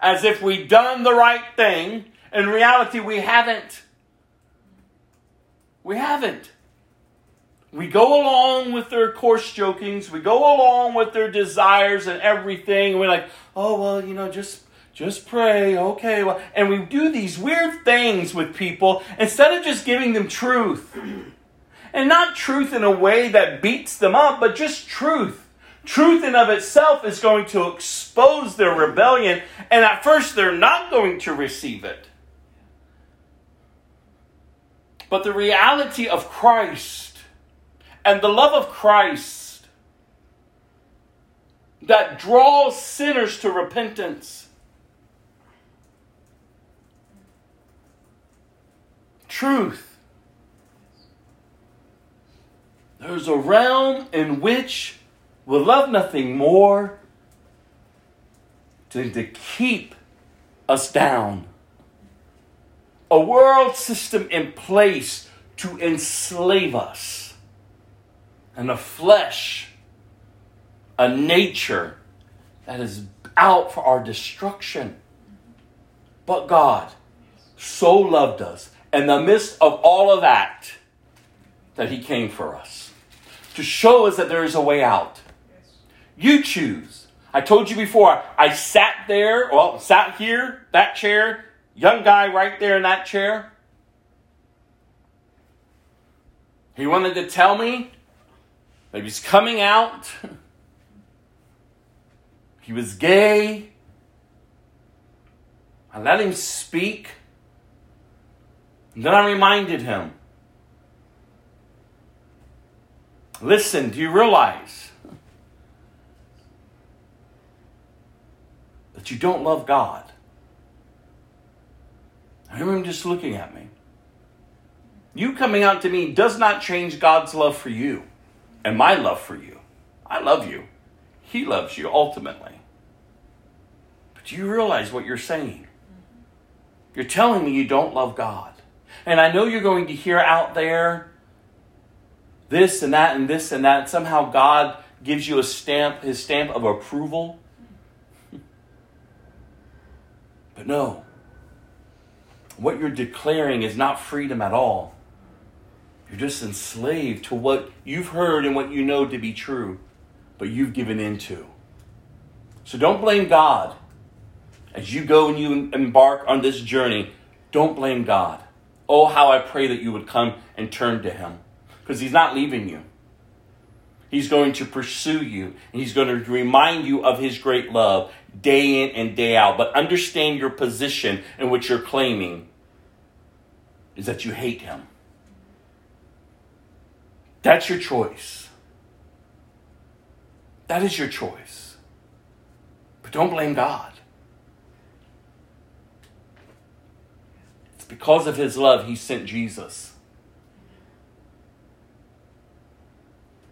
as if we've done the right thing. In reality, we haven't. We haven't. We go along with their coarse jokings, we go along with their desires and everything. and We're like, oh, well, you know, just just pray, okay. Well, and we do these weird things with people instead of just giving them truth. And not truth in a way that beats them up, but just truth. Truth in of itself is going to expose their rebellion, and at first they're not going to receive it. But the reality of Christ and the love of Christ that draws sinners to repentance truth. There's a realm in which we'll love nothing more than to keep us down. A world system in place to enslave us. And a flesh, a nature that is out for our destruction. But God so loved us in the midst of all of that, that He came for us to show us that there is a way out. You choose. I told you before, I sat there, well, sat here, that chair, young guy right there in that chair. He wanted to tell me that he's coming out. he was gay. I let him speak. And then I reminded him Listen, do you realize that you don't love God? I remember him just looking at me. You coming out to me does not change God's love for you and my love for you. I love you. He loves you ultimately. But do you realize what you're saying? You're telling me you don't love God. And I know you're going to hear out there this and that and this and that. Somehow God gives you a stamp, his stamp of approval. But no, what you're declaring is not freedom at all. You're just enslaved to what you've heard and what you know to be true, but you've given in to. So don't blame God as you go and you embark on this journey. Don't blame God. Oh, how I pray that you would come and turn to Him because He's not leaving you. He's going to pursue you. And he's going to remind you of his great love day in and day out. But understand your position and what you're claiming is that you hate him. That's your choice. That is your choice. But don't blame God. It's because of his love he sent Jesus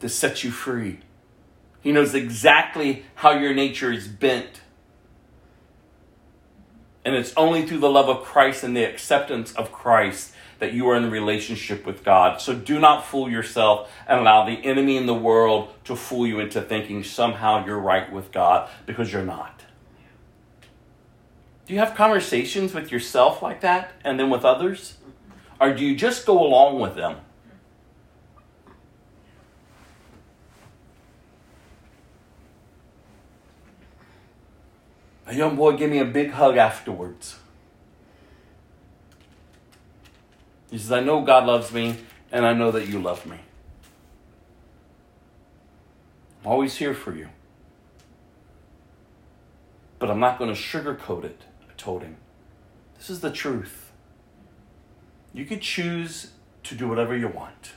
to set you free. He knows exactly how your nature is bent. And it's only through the love of Christ and the acceptance of Christ that you are in relationship with God. So do not fool yourself and allow the enemy in the world to fool you into thinking somehow you're right with God because you're not. Do you have conversations with yourself like that and then with others? Or do you just go along with them? A young boy gave me a big hug afterwards. He says, I know God loves me, and I know that you love me. I'm always here for you. But I'm not going to sugarcoat it, I told him. This is the truth. You could choose to do whatever you want.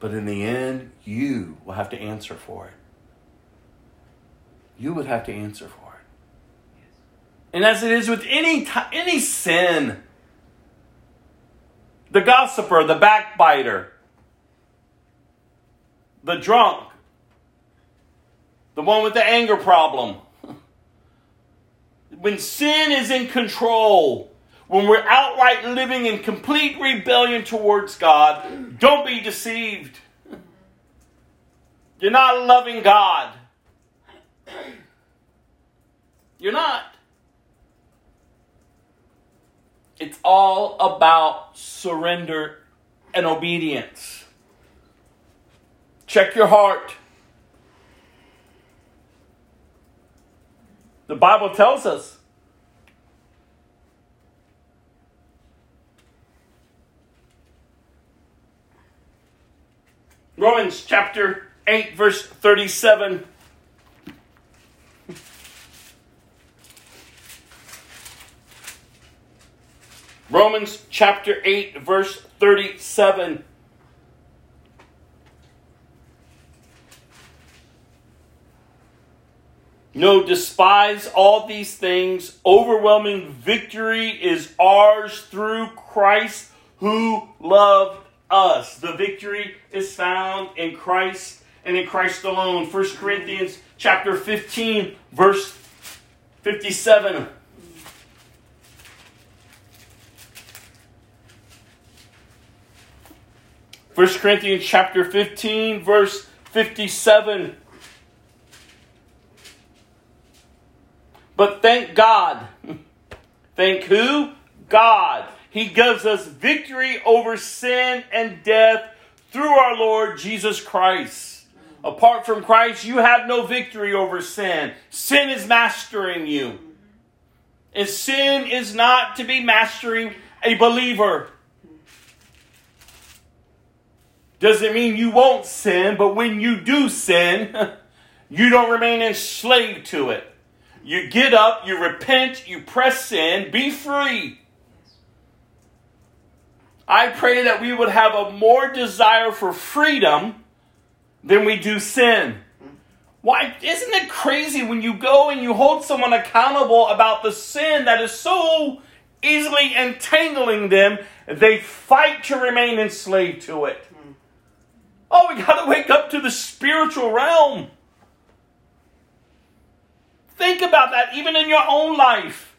But in the end, you will have to answer for it. You would have to answer for it. And as it is with any, t- any sin, the gossiper, the backbiter, the drunk, the one with the anger problem, when sin is in control, when we're outright living in complete rebellion towards God, don't be deceived. You're not loving God. You're not. It's all about surrender and obedience. Check your heart. The Bible tells us Romans chapter 8, verse 37. Romans chapter 8, verse 37. No, despise all these things. Overwhelming victory is ours through Christ who loved us. The victory is found in Christ and in Christ alone. 1 Corinthians chapter 15, verse 57. 1 Corinthians chapter 15, verse 57. But thank God. Thank who? God. He gives us victory over sin and death through our Lord Jesus Christ. Apart from Christ, you have no victory over sin. Sin is mastering you. And sin is not to be mastering a believer. Doesn't mean you won't sin, but when you do sin, you don't remain enslaved to it. You get up, you repent, you press sin, be free. I pray that we would have a more desire for freedom than we do sin. Why isn't it crazy when you go and you hold someone accountable about the sin that is so easily entangling them, they fight to remain enslaved to it. Oh, we got to wake up to the spiritual realm. Think about that even in your own life.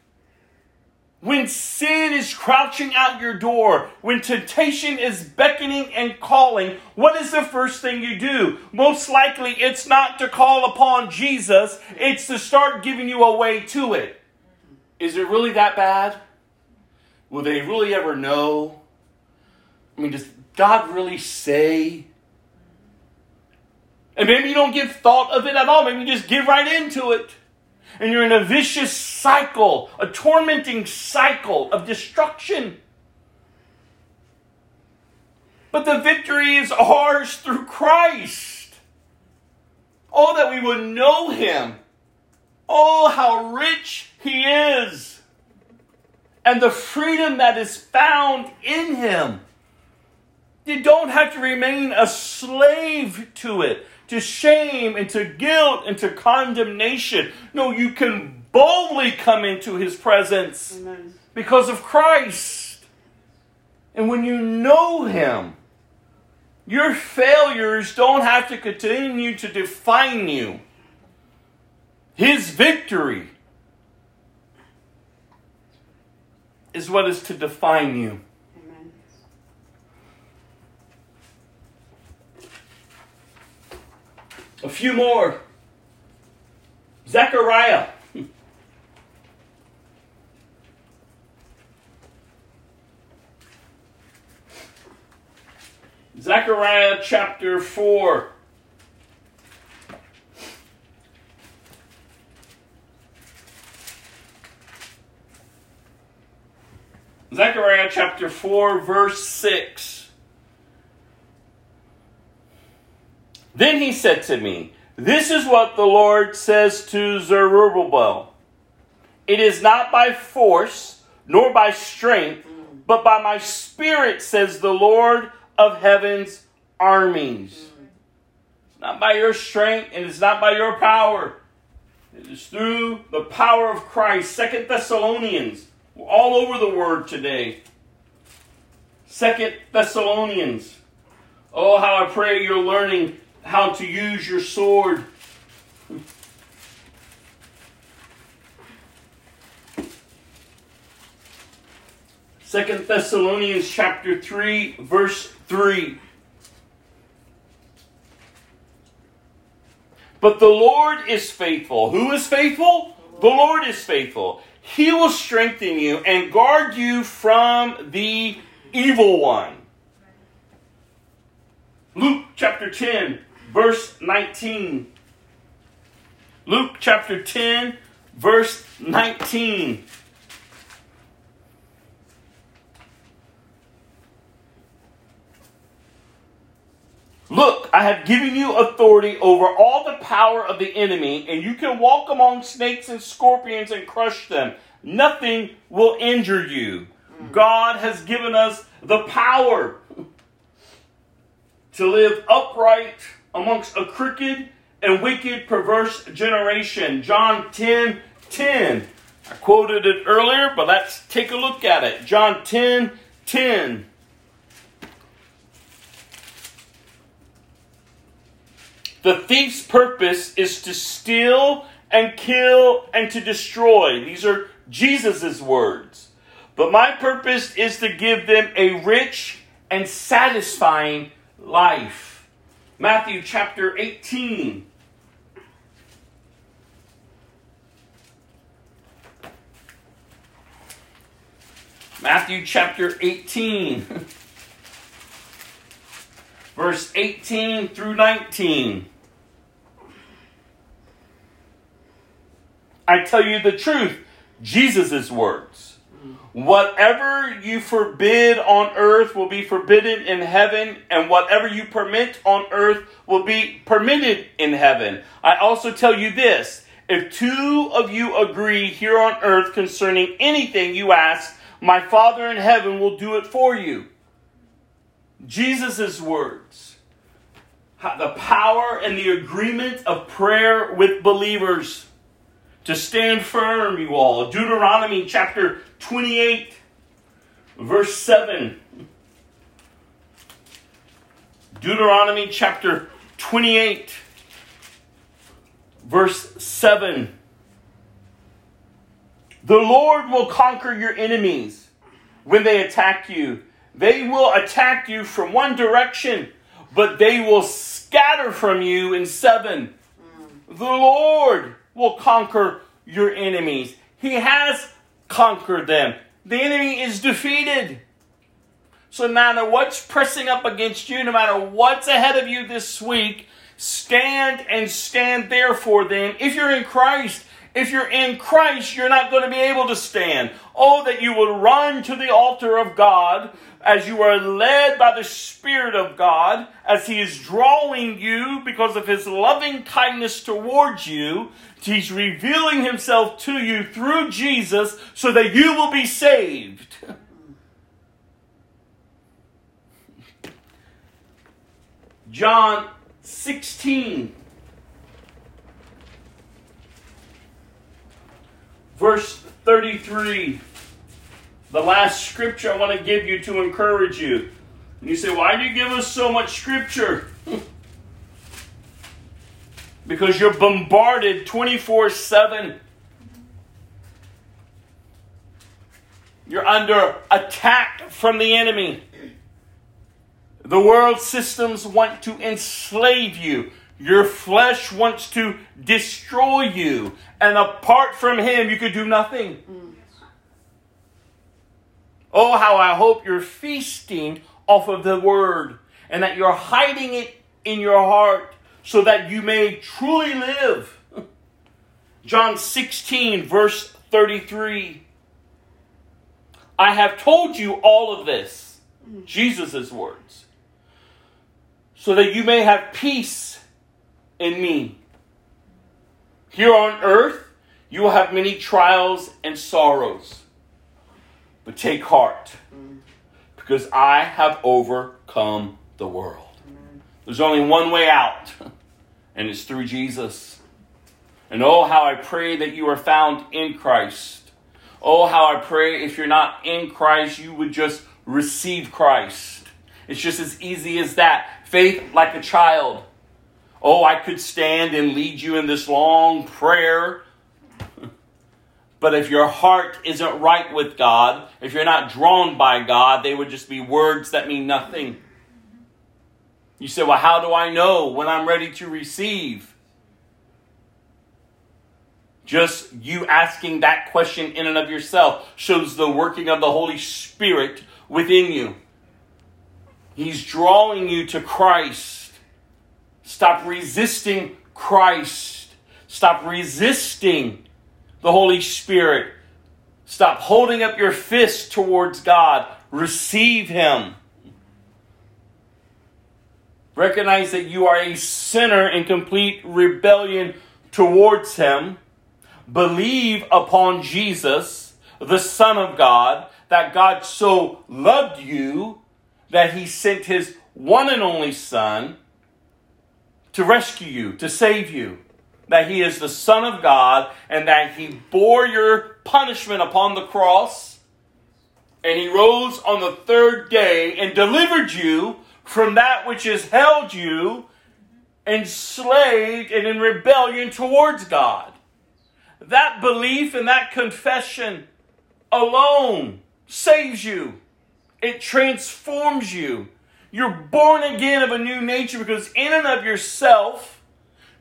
When sin is crouching out your door, when temptation is beckoning and calling, what is the first thing you do? Most likely, it's not to call upon Jesus, it's to start giving you a way to it. Is it really that bad? Will they really ever know? I mean, does God really say and maybe you don't give thought of it at all. Maybe you just get right into it. And you're in a vicious cycle, a tormenting cycle of destruction. But the victory is ours through Christ. Oh, that we would know him. Oh, how rich he is. And the freedom that is found in him. You don't have to remain a slave to it, to shame and to guilt and to condemnation. No, you can boldly come into his presence Amen. because of Christ. And when you know him, your failures don't have to continue to define you. His victory is what is to define you. Amen. A few more. Zechariah. Zechariah chapter 4. Zechariah chapter 4, verse 6. Then he said to me, This is what the Lord says to Zerubbabel It is not by force, nor by strength, but by my spirit, says the Lord of heaven's armies. It's not by your strength, and it's not by your power. It is through the power of Christ. Second Thessalonians. We're all over the word today. Second Thessalonians. Oh, how I pray you're learning how to use your sword. Second Thessalonians chapter 3 verse 3 But the Lord is faithful. Who is faithful? The Lord is faithful. He will strengthen you and guard you from the evil one. Luke chapter 10, verse 19. Luke chapter 10, verse 19. Look, I have given you authority over all the power of the enemy, and you can walk among snakes and scorpions and crush them. Nothing will injure you. God has given us the power to live upright amongst a crooked and wicked, perverse generation. John 10 10. I quoted it earlier, but let's take a look at it. John 10 10. The thief's purpose is to steal and kill and to destroy. These are Jesus' words. But my purpose is to give them a rich and satisfying life. Matthew chapter 18. Matthew chapter 18, verse 18 through 19. I tell you the truth, Jesus' words. Whatever you forbid on earth will be forbidden in heaven, and whatever you permit on earth will be permitted in heaven. I also tell you this if two of you agree here on earth concerning anything you ask, my Father in heaven will do it for you. Jesus' words. The power and the agreement of prayer with believers to stand firm, you all. Deuteronomy chapter 28, verse 7. Deuteronomy chapter 28, verse 7. The Lord will conquer your enemies when they attack you. They will attack you from one direction, but they will scatter from you in seven. Mm. The Lord will conquer your enemies. He has conquered them. The enemy is defeated. So, no matter what's pressing up against you, no matter what's ahead of you this week, stand and stand therefore then, if you're in Christ, if you're in Christ, you're not going to be able to stand. Oh, that you would run to the altar of God as you are led by the Spirit of God, as He is drawing you because of His loving kindness towards you. He's revealing Himself to you through Jesus so that you will be saved. John 16. Verse 33. The last scripture I want to give you to encourage you. And you say, Why do you give us so much scripture? because you're bombarded 24 7. You're under attack from the enemy. The world systems want to enslave you. Your flesh wants to destroy you. And apart from Him, you could do nothing. Mm. Oh, how I hope you're feasting off of the Word and that you're hiding it in your heart so that you may truly live. John 16, verse 33. I have told you all of this, Jesus' words so that you may have peace in me. Here on earth, you will have many trials and sorrows. But take heart, because I have overcome the world. There's only one way out, and it's through Jesus. And oh, how I pray that you are found in Christ. Oh, how I pray if you're not in Christ, you would just receive Christ. It's just as easy as that faith like a child. Oh, I could stand and lead you in this long prayer. But if your heart isn't right with God, if you're not drawn by God, they would just be words that mean nothing. You say, Well, how do I know when I'm ready to receive? Just you asking that question in and of yourself shows the working of the Holy Spirit within you. He's drawing you to Christ. Stop resisting Christ. Stop resisting the Holy Spirit. Stop holding up your fist towards God. Receive Him. Recognize that you are a sinner in complete rebellion towards Him. Believe upon Jesus, the Son of God, that God so loved you that he sent his one and only Son to rescue you, to save you. That he is the Son of God and that he bore your punishment upon the cross. And he rose on the third day and delivered you from that which has held you enslaved and in rebellion towards God. That belief and that confession alone saves you. It transforms you. You're born again of a new nature because, in and of yourself,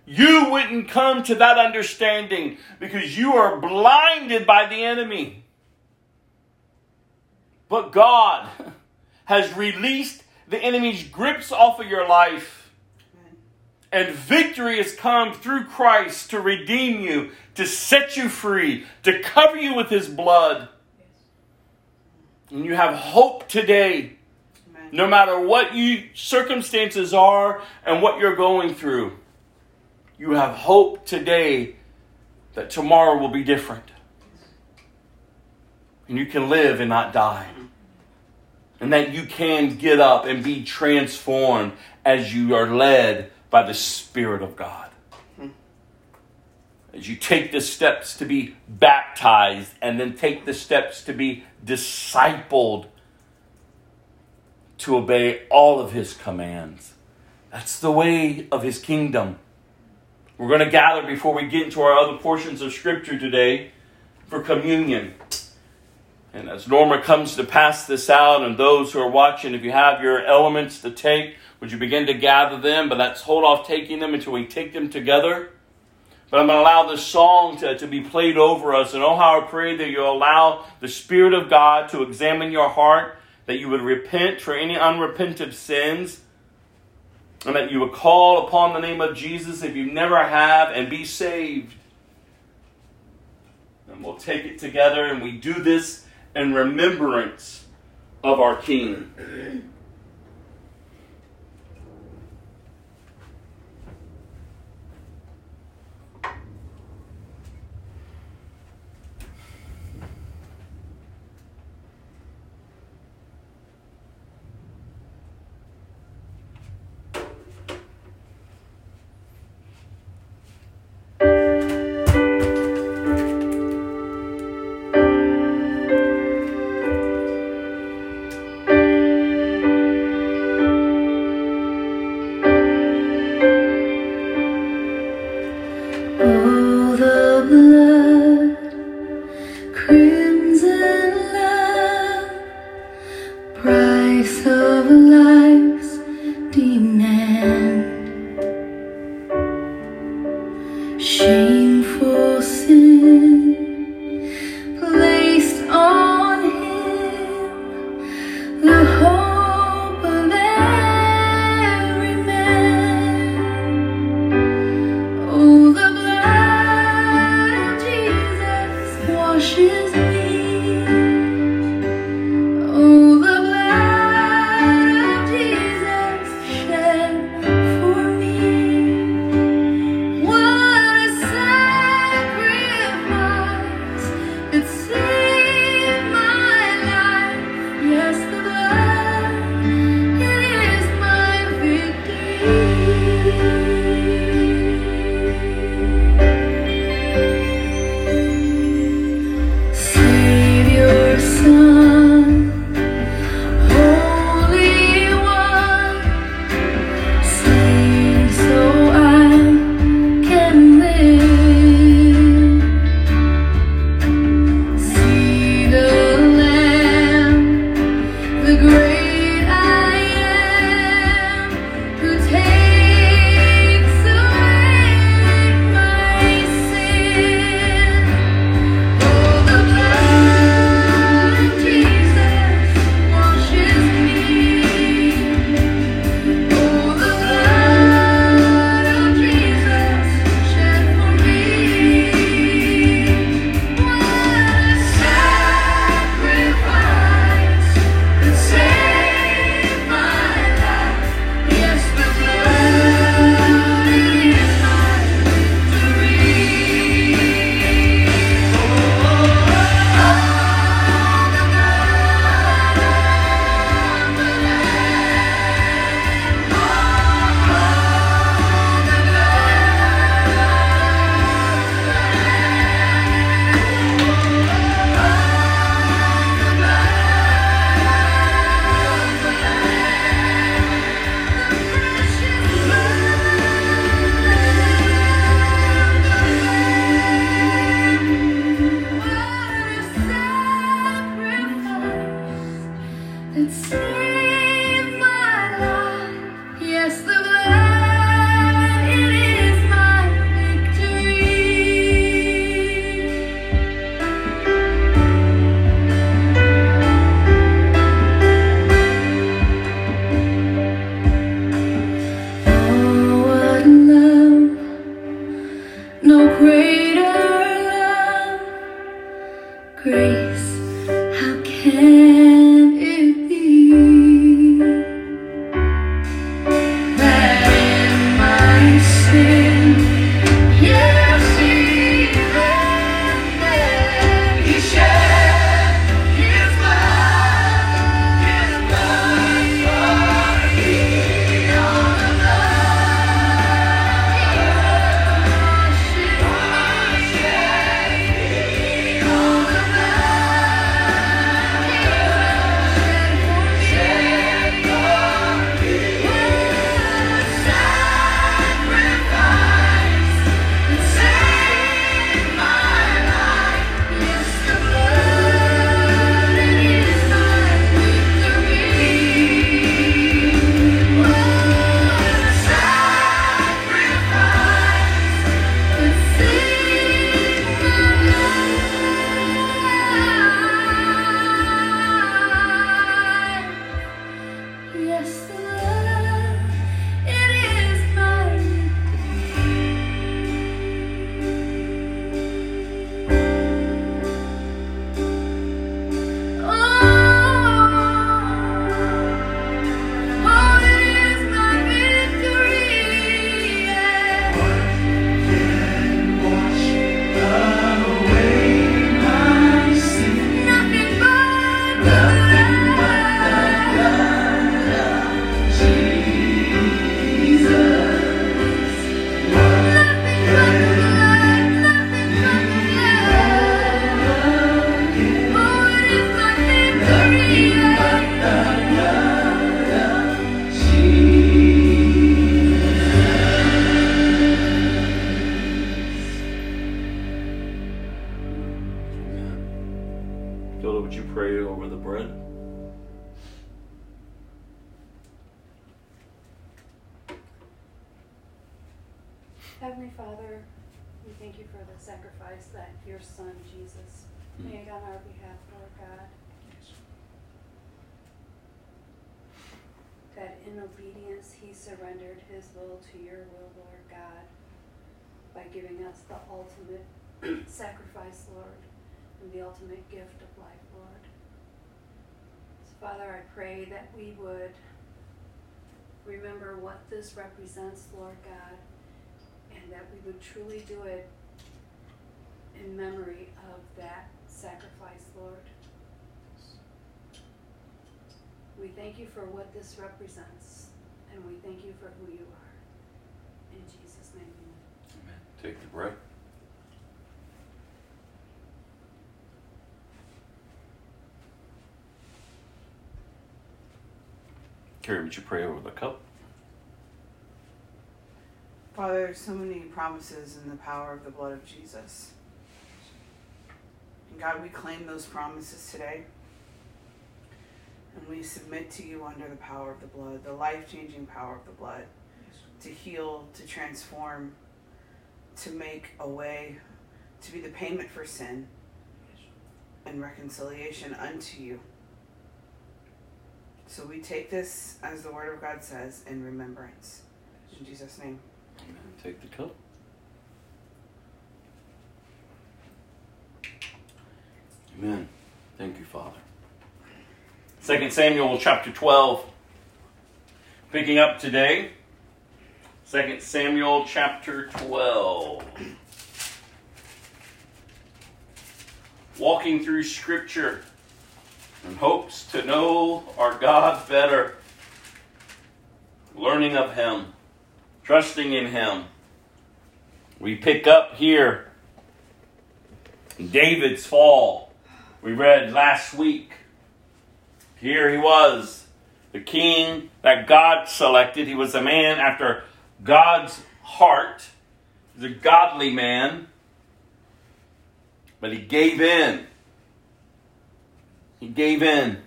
you wouldn't come to that understanding because you are blinded by the enemy. But God has released the enemy's grips off of your life. And victory has come through Christ to redeem you, to set you free, to cover you with his blood. And you have hope today. No matter what you circumstances are and what you're going through. You have hope today that tomorrow will be different. And you can live and not die. And that you can get up and be transformed as you are led by the Spirit of God as you take the steps to be baptized and then take the steps to be discipled to obey all of his commands. That's the way of his kingdom. We're going to gather before we get into our other portions of scripture today for communion. And as Norma comes to pass this out, and those who are watching, if you have your elements to take, would you begin to gather them? But let's hold off taking them until we take them together. But I'm going to allow this song to, to be played over us. And oh, how I pray that you allow the Spirit of God to examine your heart, that you would repent for any unrepentant sins, and that you would call upon the name of Jesus if you never have and be saved. And we'll take it together, and we do this in remembrance of our King. This represents, Lord God, and that we would truly do it in memory of that sacrifice, Lord. We thank you for what this represents, and we thank you for who you are. In Jesus' name, amen. Amen. Take the breath. Carrie, would you pray over the cup? Father, there's so many promises in the power of the blood of Jesus. And God, we claim those promises today. And we submit to you under the power of the blood, the life changing power of the blood, to heal, to transform, to make a way, to be the payment for sin and reconciliation unto you. So we take this, as the Word of God says, in remembrance. In Jesus' name. Take the cup. Amen. Thank you, Father. 2 Samuel chapter 12. Picking up today. 2 Samuel chapter 12. Walking through Scripture in hopes to know our God better. Learning of Him trusting in Him. We pick up here David's fall. We read last week. Here he was, the king that God selected. He was a man after God's heart. He was a godly man. But he gave in. He gave in.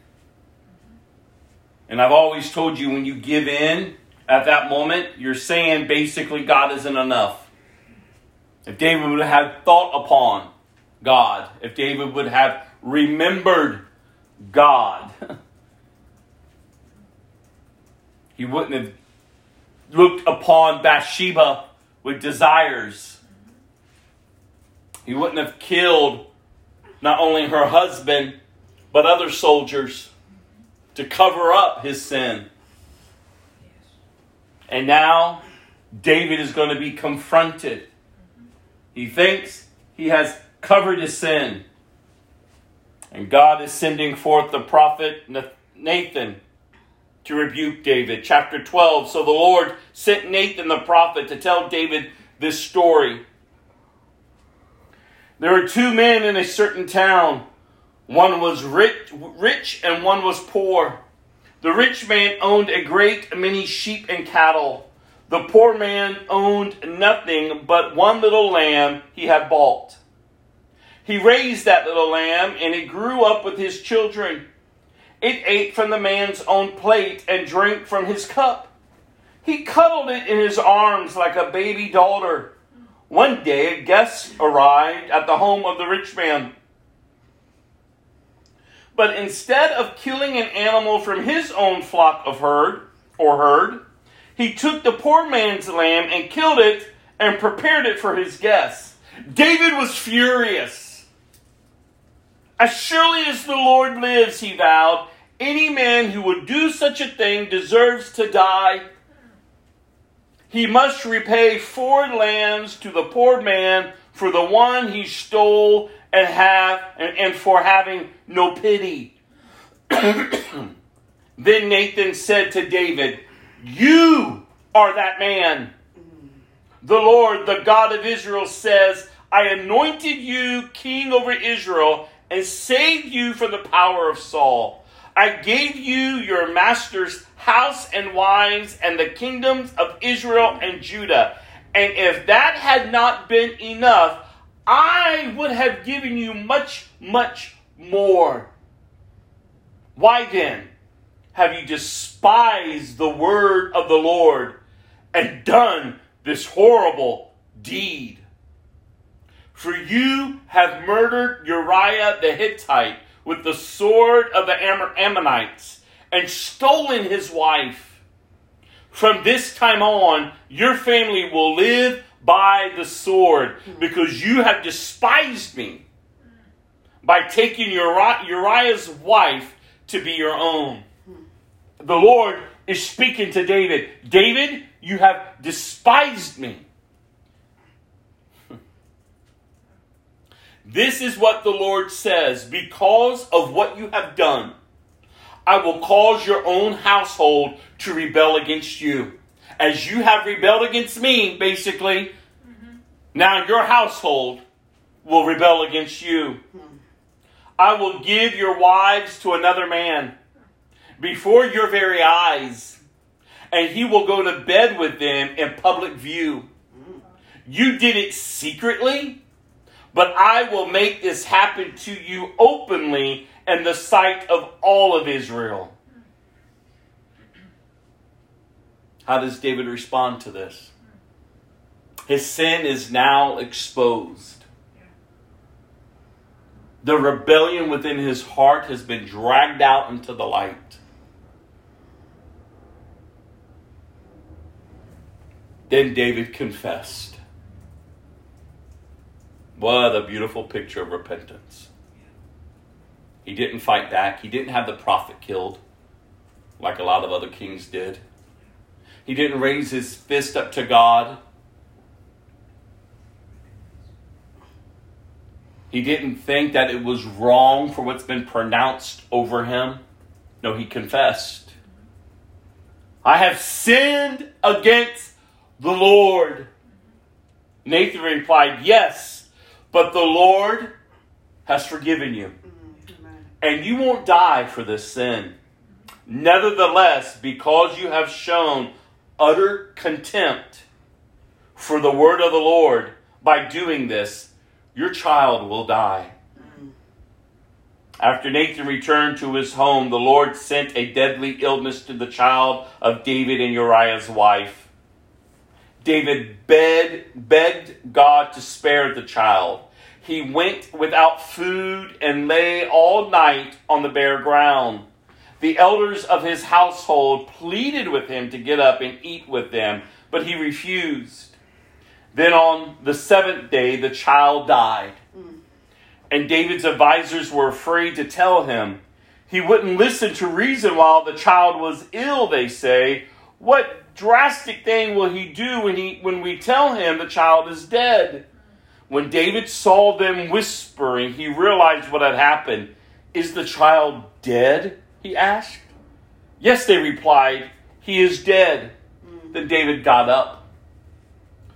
And I've always told you when you give in, at that moment, you're saying basically God isn't enough. If David would have thought upon God, if David would have remembered God, he wouldn't have looked upon Bathsheba with desires. He wouldn't have killed not only her husband, but other soldiers to cover up his sin. And now David is going to be confronted. He thinks he has covered his sin. And God is sending forth the prophet Nathan to rebuke David. Chapter 12. So the Lord sent Nathan the prophet to tell David this story. There were two men in a certain town. One was rich, rich and one was poor. The rich man owned a great many sheep and cattle. The poor man owned nothing but one little lamb he had bought. He raised that little lamb, and it grew up with his children. It ate from the man's own plate and drank from his cup. He cuddled it in his arms like a baby daughter. One day, a guest arrived at the home of the rich man. But instead of killing an animal from his own flock of herd or herd, he took the poor man's lamb and killed it and prepared it for his guests. David was furious. As surely as the Lord lives, he vowed, any man who would do such a thing deserves to die. He must repay four lambs to the poor man for the one he stole and have and, and for having no pity. then Nathan said to David, You are that man. The Lord, the God of Israel, says, I anointed you king over Israel and saved you from the power of Saul. I gave you your master's house and wives and the kingdoms of Israel and Judah. And if that had not been enough, I would have given you much, much more. Why then have you despised the word of the Lord and done this horrible deed. For you have murdered Uriah the Hittite with the sword of the Ammonites and stolen his wife. From this time on, your family will live by the sword because you have despised me by taking Uriah's wife to be your own. The Lord is speaking to David David, you have despised me. This is what the Lord says because of what you have done. I will cause your own household to rebel against you. As you have rebelled against me, basically, mm-hmm. now your household will rebel against you. I will give your wives to another man before your very eyes, and he will go to bed with them in public view. You did it secretly but I will make this happen to you openly in the sight of all of Israel. How does David respond to this? His sin is now exposed. The rebellion within his heart has been dragged out into the light. Then David confessed. What a beautiful picture of repentance. He didn't fight back. He didn't have the prophet killed like a lot of other kings did. He didn't raise his fist up to God. He didn't think that it was wrong for what's been pronounced over him. No, he confessed. I have sinned against the Lord. Nathan replied, Yes, but the Lord has forgiven you. And you won't die for this sin. Nevertheless, because you have shown utter contempt for the word of the Lord by doing this, your child will die. After Nathan returned to his home, the Lord sent a deadly illness to the child of David and Uriah's wife. David begged, begged God to spare the child. He went without food and lay all night on the bare ground. The elders of his household pleaded with him to get up and eat with them, but he refused. Then on the seventh day, the child died. And David's advisors were afraid to tell him. He wouldn't listen to reason while the child was ill, they say. What drastic thing will he do when, he, when we tell him the child is dead? When David saw them whispering, he realized what had happened. Is the child dead? He asked. Yes, they replied, He is dead. Then David got up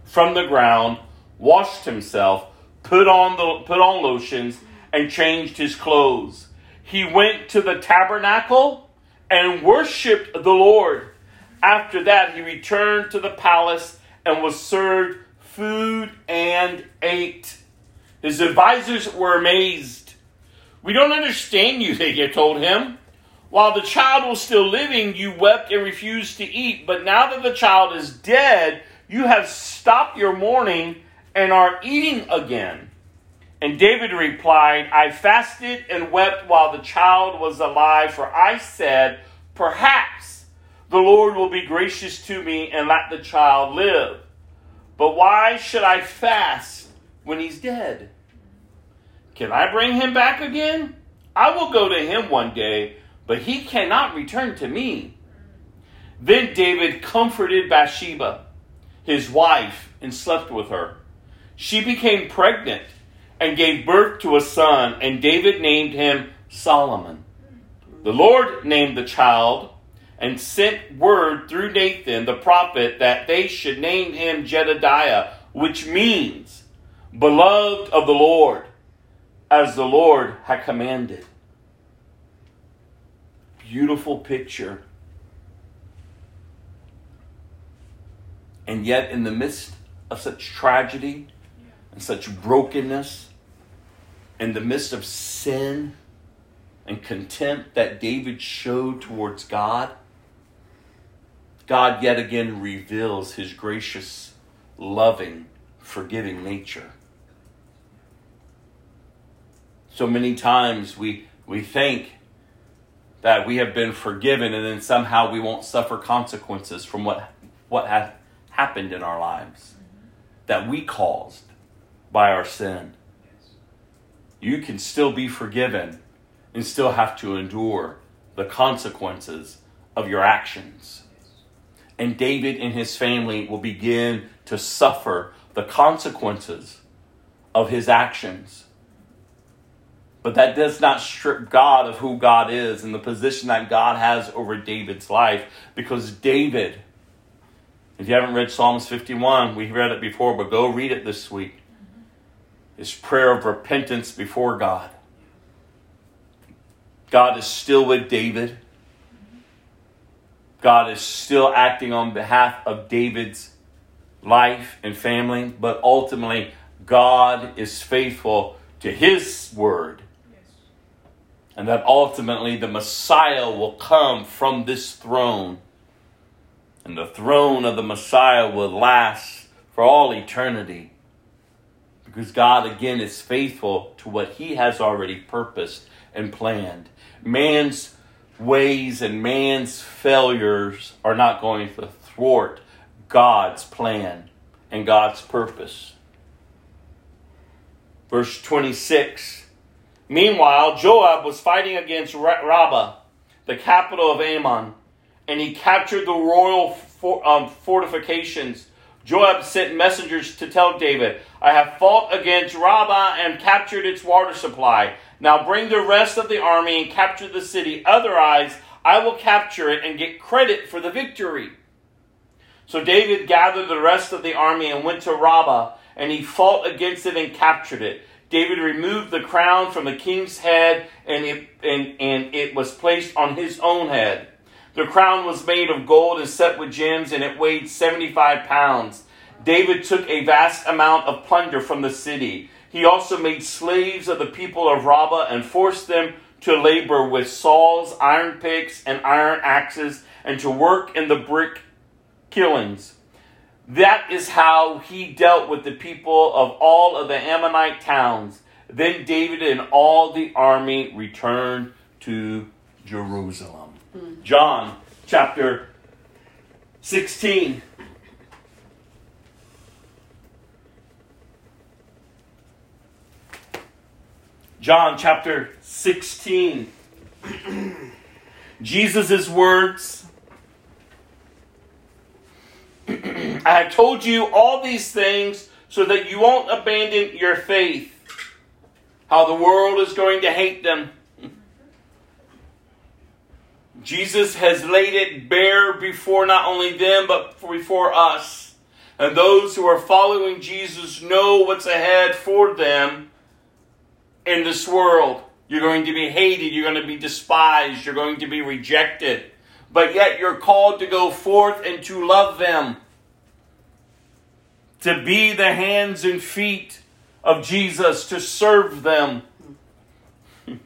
from the ground, washed himself, put on, the, put on lotions, and changed his clothes. He went to the tabernacle and worshiped the Lord. After that, he returned to the palace and was served food and ate. His advisors were amazed. We don't understand you, they told him. While the child was still living, you wept and refused to eat. But now that the child is dead, you have stopped your mourning and are eating again. And David replied, I fasted and wept while the child was alive, for I said, Perhaps the Lord will be gracious to me and let the child live. But why should I fast when he's dead? Can I bring him back again? I will go to him one day, but he cannot return to me. Then David comforted Bathsheba, his wife, and slept with her. She became pregnant and gave birth to a son, and David named him Solomon. The Lord named the child and sent word through Nathan the prophet that they should name him Jedidiah, which means beloved of the Lord, as the Lord had commanded. Beautiful picture. And yet, in the midst of such tragedy and such brokenness, in the midst of sin and contempt that David showed towards God, God yet again reveals his gracious, loving forgiving nature. So many times we, we think that we have been forgiven and then somehow we won't suffer consequences from what, what has happened in our lives that we caused by our sin. You can still be forgiven and still have to endure the consequences of your actions. And David and his family will begin to suffer the consequences of his actions. But that does not strip God of who God is and the position that God has over David's life because David, if you haven't read Psalms 51, we read it before, but go read it this week. His prayer of repentance before God. God is still with David. God is still acting on behalf of David's life and family, but ultimately, God is faithful to his word. And that ultimately the Messiah will come from this throne. And the throne of the Messiah will last for all eternity. Because God, again, is faithful to what he has already purposed and planned. Man's ways and man's failures are not going to thwart God's plan and God's purpose. Verse 26 Meanwhile, Joab was fighting against Rabbah, the capital of Ammon, and he captured the royal for, um, fortifications. Joab sent messengers to tell David, I have fought against Rabbah and captured its water supply. Now bring the rest of the army and capture the city. Otherwise, I will capture it and get credit for the victory. So David gathered the rest of the army and went to Rabbah, and he fought against it and captured it. David removed the crown from the king's head, and it, and, and it was placed on his own head. The crown was made of gold and set with gems, and it weighed 75 pounds. David took a vast amount of plunder from the city. He also made slaves of the people of Rabbah and forced them to labor with saws, iron picks, and iron axes, and to work in the brick kilns. That is how he dealt with the people of all of the Ammonite towns. Then David and all the army returned to Jerusalem. Mm. John chapter 16. John chapter 16. Jesus' words I have told you all these things so that you won't abandon your faith. How the world is going to hate them. Jesus has laid it bare before not only them, but before us. And those who are following Jesus know what's ahead for them in this world. You're going to be hated, you're going to be despised, you're going to be rejected. But yet you're called to go forth and to love them, to be the hands and feet of Jesus, to serve them.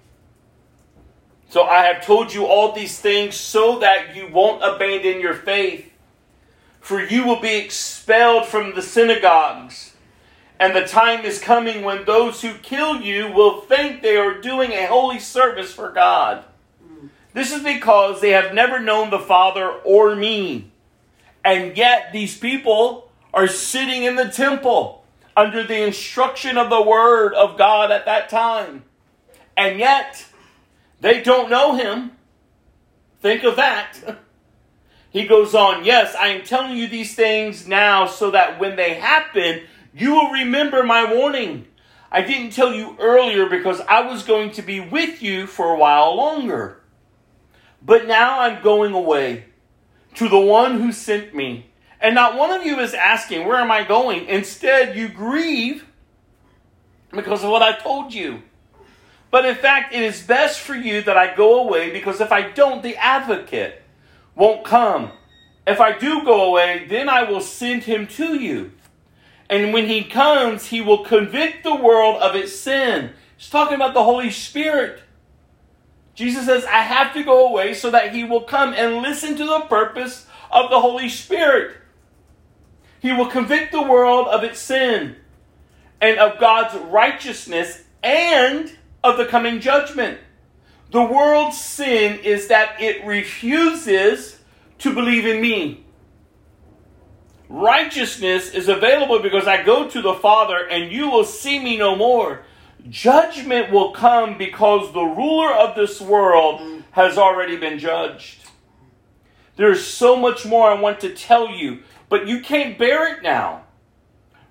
So I have told you all these things so that you won't abandon your faith. For you will be expelled from the synagogues. And the time is coming when those who kill you will think they are doing a holy service for God. This is because they have never known the Father or me. And yet these people are sitting in the temple under the instruction of the Word of God at that time. And yet they don't know Him. Think of that. He goes on, Yes, I am telling you these things now so that when they happen, you will remember my warning. I didn't tell you earlier because I was going to be with you for a while longer. But now I'm going away to the one who sent me. And not one of you is asking, Where am I going? Instead, you grieve because of what I told you. But in fact, it is best for you that I go away because if I don't, the advocate won't come. If I do go away, then I will send him to you. And when he comes, he will convict the world of its sin. He's talking about the Holy Spirit. Jesus says, I have to go away so that he will come and listen to the purpose of the Holy Spirit. He will convict the world of its sin and of God's righteousness and of the coming judgment. The world's sin is that it refuses to believe in me. Righteousness is available because I go to the Father and you will see me no more. Judgment will come because the ruler of this world has already been judged. There's so much more I want to tell you, but you can't bear it now.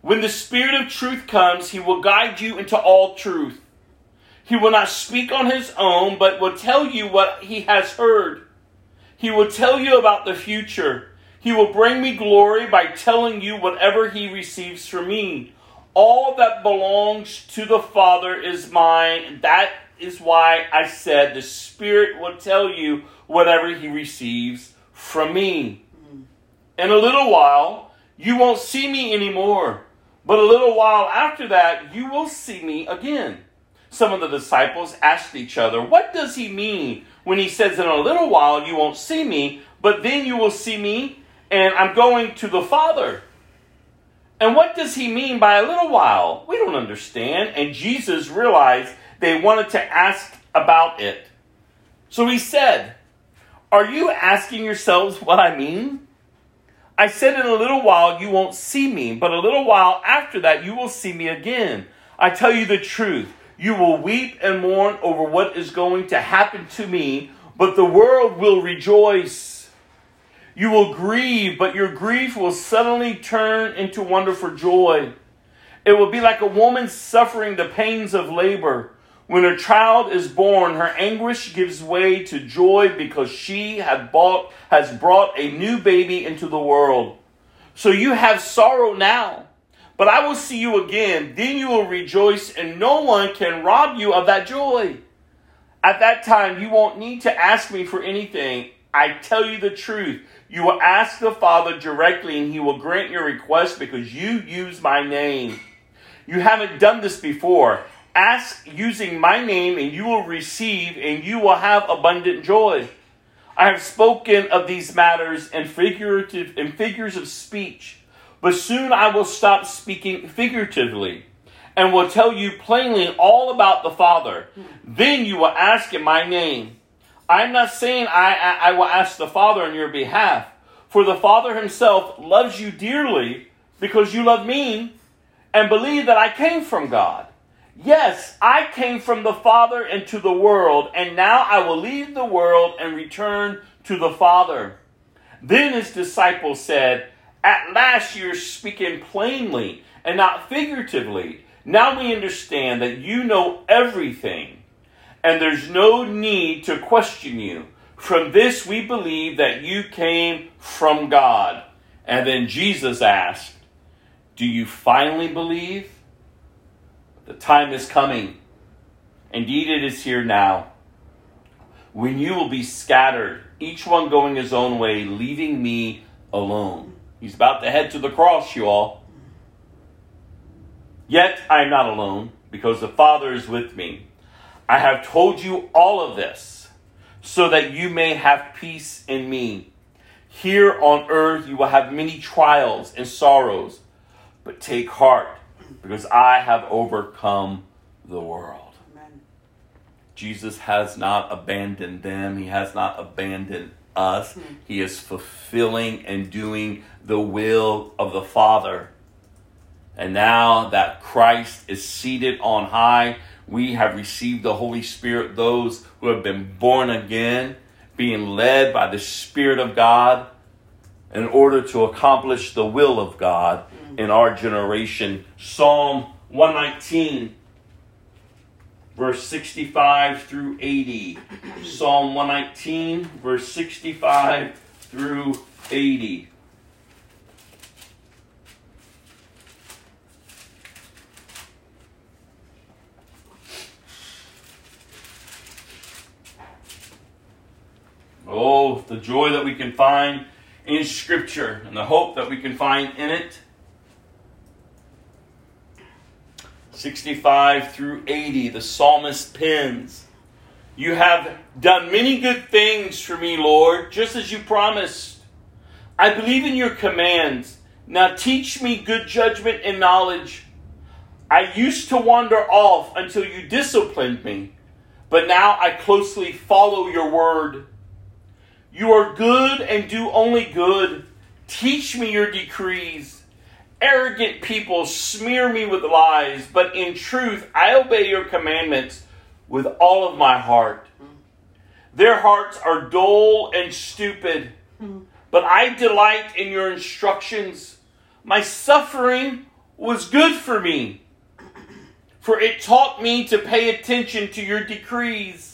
When the Spirit of truth comes, he will guide you into all truth. He will not speak on his own, but will tell you what he has heard. He will tell you about the future. He will bring me glory by telling you whatever he receives from me. All that belongs to the Father is mine. That is why I said the Spirit will tell you whatever he receives from me. In a little while, you won't see me anymore, but a little while after that, you will see me again. Some of the disciples asked each other, What does he mean when he says, In a little while you won't see me, but then you will see me, and I'm going to the Father? And what does he mean by a little while? We don't understand. And Jesus realized they wanted to ask about it. So he said, Are you asking yourselves what I mean? I said, In a little while you won't see me, but a little while after that you will see me again. I tell you the truth. You will weep and mourn over what is going to happen to me, but the world will rejoice. You will grieve, but your grief will suddenly turn into wonderful joy. It will be like a woman suffering the pains of labor. When her child is born, her anguish gives way to joy because she bought, has brought a new baby into the world. So you have sorrow now but I will see you again. Then you will rejoice, and no one can rob you of that joy. At that time, you won't need to ask me for anything. I tell you the truth. You will ask the Father directly, and He will grant your request because you use my name. You haven't done this before. Ask using my name, and you will receive, and you will have abundant joy. I have spoken of these matters in figurative in figures of speech. But soon I will stop speaking figuratively and will tell you plainly all about the Father. Then you will ask in my name. I'm not saying I, I, I, will ask the Father on your behalf, for the Father himself loves you dearly because you love me and believe that I came from God. Yes, I came from the Father into the world, and now I will leave the world and return to the Father. Then his disciples said, at last you're speaking plainly and not figuratively. Now we understand that you know everything, and there's no need to question you. From this we believe that you came from God. And then Jesus asked, Do you finally believe? The time is coming. Indeed, it is here now. When you will be scattered, each one going his own way, leaving me alone. He's about to head to the cross, you all. Yet I am not alone, because the Father is with me. I have told you all of this, so that you may have peace in me. Here on earth you will have many trials and sorrows, but take heart, because I have overcome the world. Amen. Jesus has not abandoned them, He has not abandoned us. Hmm. He is fulfilling and doing the will of the Father. And now that Christ is seated on high, we have received the Holy Spirit, those who have been born again, being led by the Spirit of God in order to accomplish the will of God mm. in our generation. Psalm 119 verse 65 through 80. Psalm 119, verse 65 through 80. Oh, the joy that we can find in Scripture and the hope that we can find in it. 65 through 80, the psalmist pens. You have done many good things for me, Lord, just as you promised. I believe in your commands Now teach me good judgment and knowledge. I used to wander off until you disciplined me, but now I closely follow your word. You are good and do only good. Teach me your decrees. Arrogant people smear me with lies, but in truth I obey your commandments with all of my heart. Their hearts are dull and stupid, but I delight in your instructions. My suffering was good for me, for it taught me to pay attention to your decrees.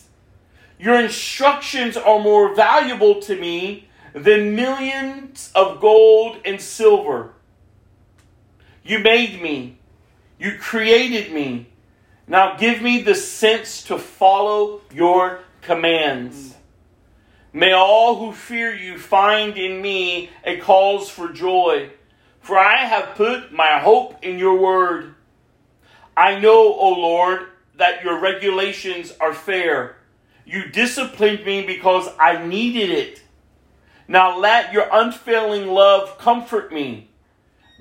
Your instructions are more valuable to me than millions of gold and silver. You made me. You created me. Now give me the sense to follow your commands. May all who fear you find in me a cause for joy, for I have put my hope in your word. I know, O Lord, that your regulations are fair. You disciplined me because I needed it. Now let your unfailing love comfort me,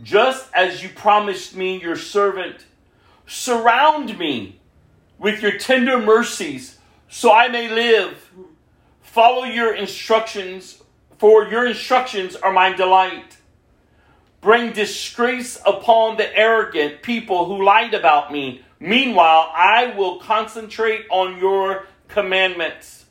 just as you promised me, your servant. Surround me with your tender mercies so I may live. Follow your instructions, for your instructions are my delight. Bring disgrace upon the arrogant people who lied about me. Meanwhile, I will concentrate on your commandments.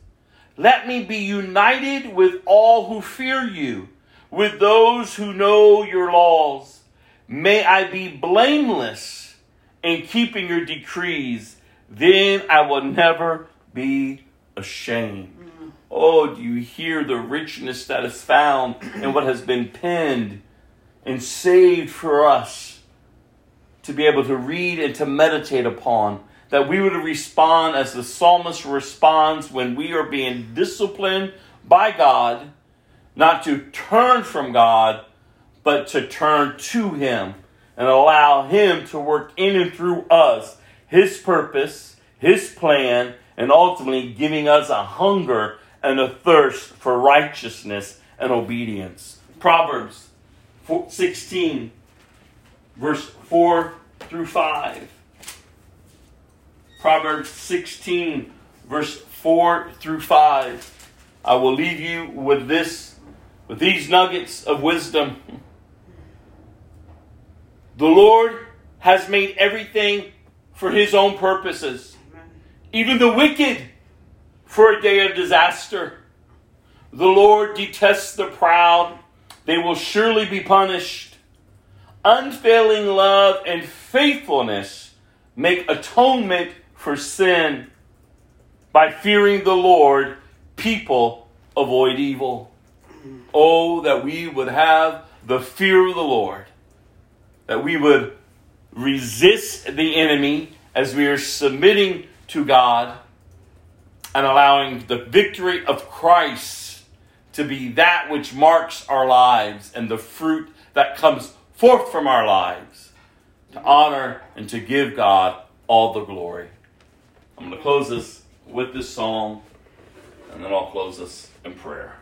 Let me be united with all who fear you, with those who know your laws. May I be blameless in keeping your decrees. Then I will never be ashamed. Oh, do you hear the richness that is found in what has been penned and saved for us to be able to read and to meditate upon? That we would respond as the psalmist responds when we are being disciplined by God, not to turn from God, but to turn to Him and allow Him to work in and through us His purpose, His plan, and ultimately giving us a hunger and a thirst for righteousness and obedience. Proverbs 16, verse 4 through 5. Proverbs 16, verse 4 through 5. I will leave you with this, with these nuggets of wisdom. The Lord has made everything for his own purposes, even the wicked for a day of disaster. The Lord detests the proud, they will surely be punished. Unfailing love and faithfulness make atonement for sin. By fearing the Lord, people avoid evil. Oh, that we would have the fear of the Lord, that we would resist the enemy as we are submitting to God and allowing the victory of Christ to be that which marks our lives and the fruit that comes forth from our lives to honor and to give God all the glory. I'm going to close this with this song, and then I'll close this in prayer.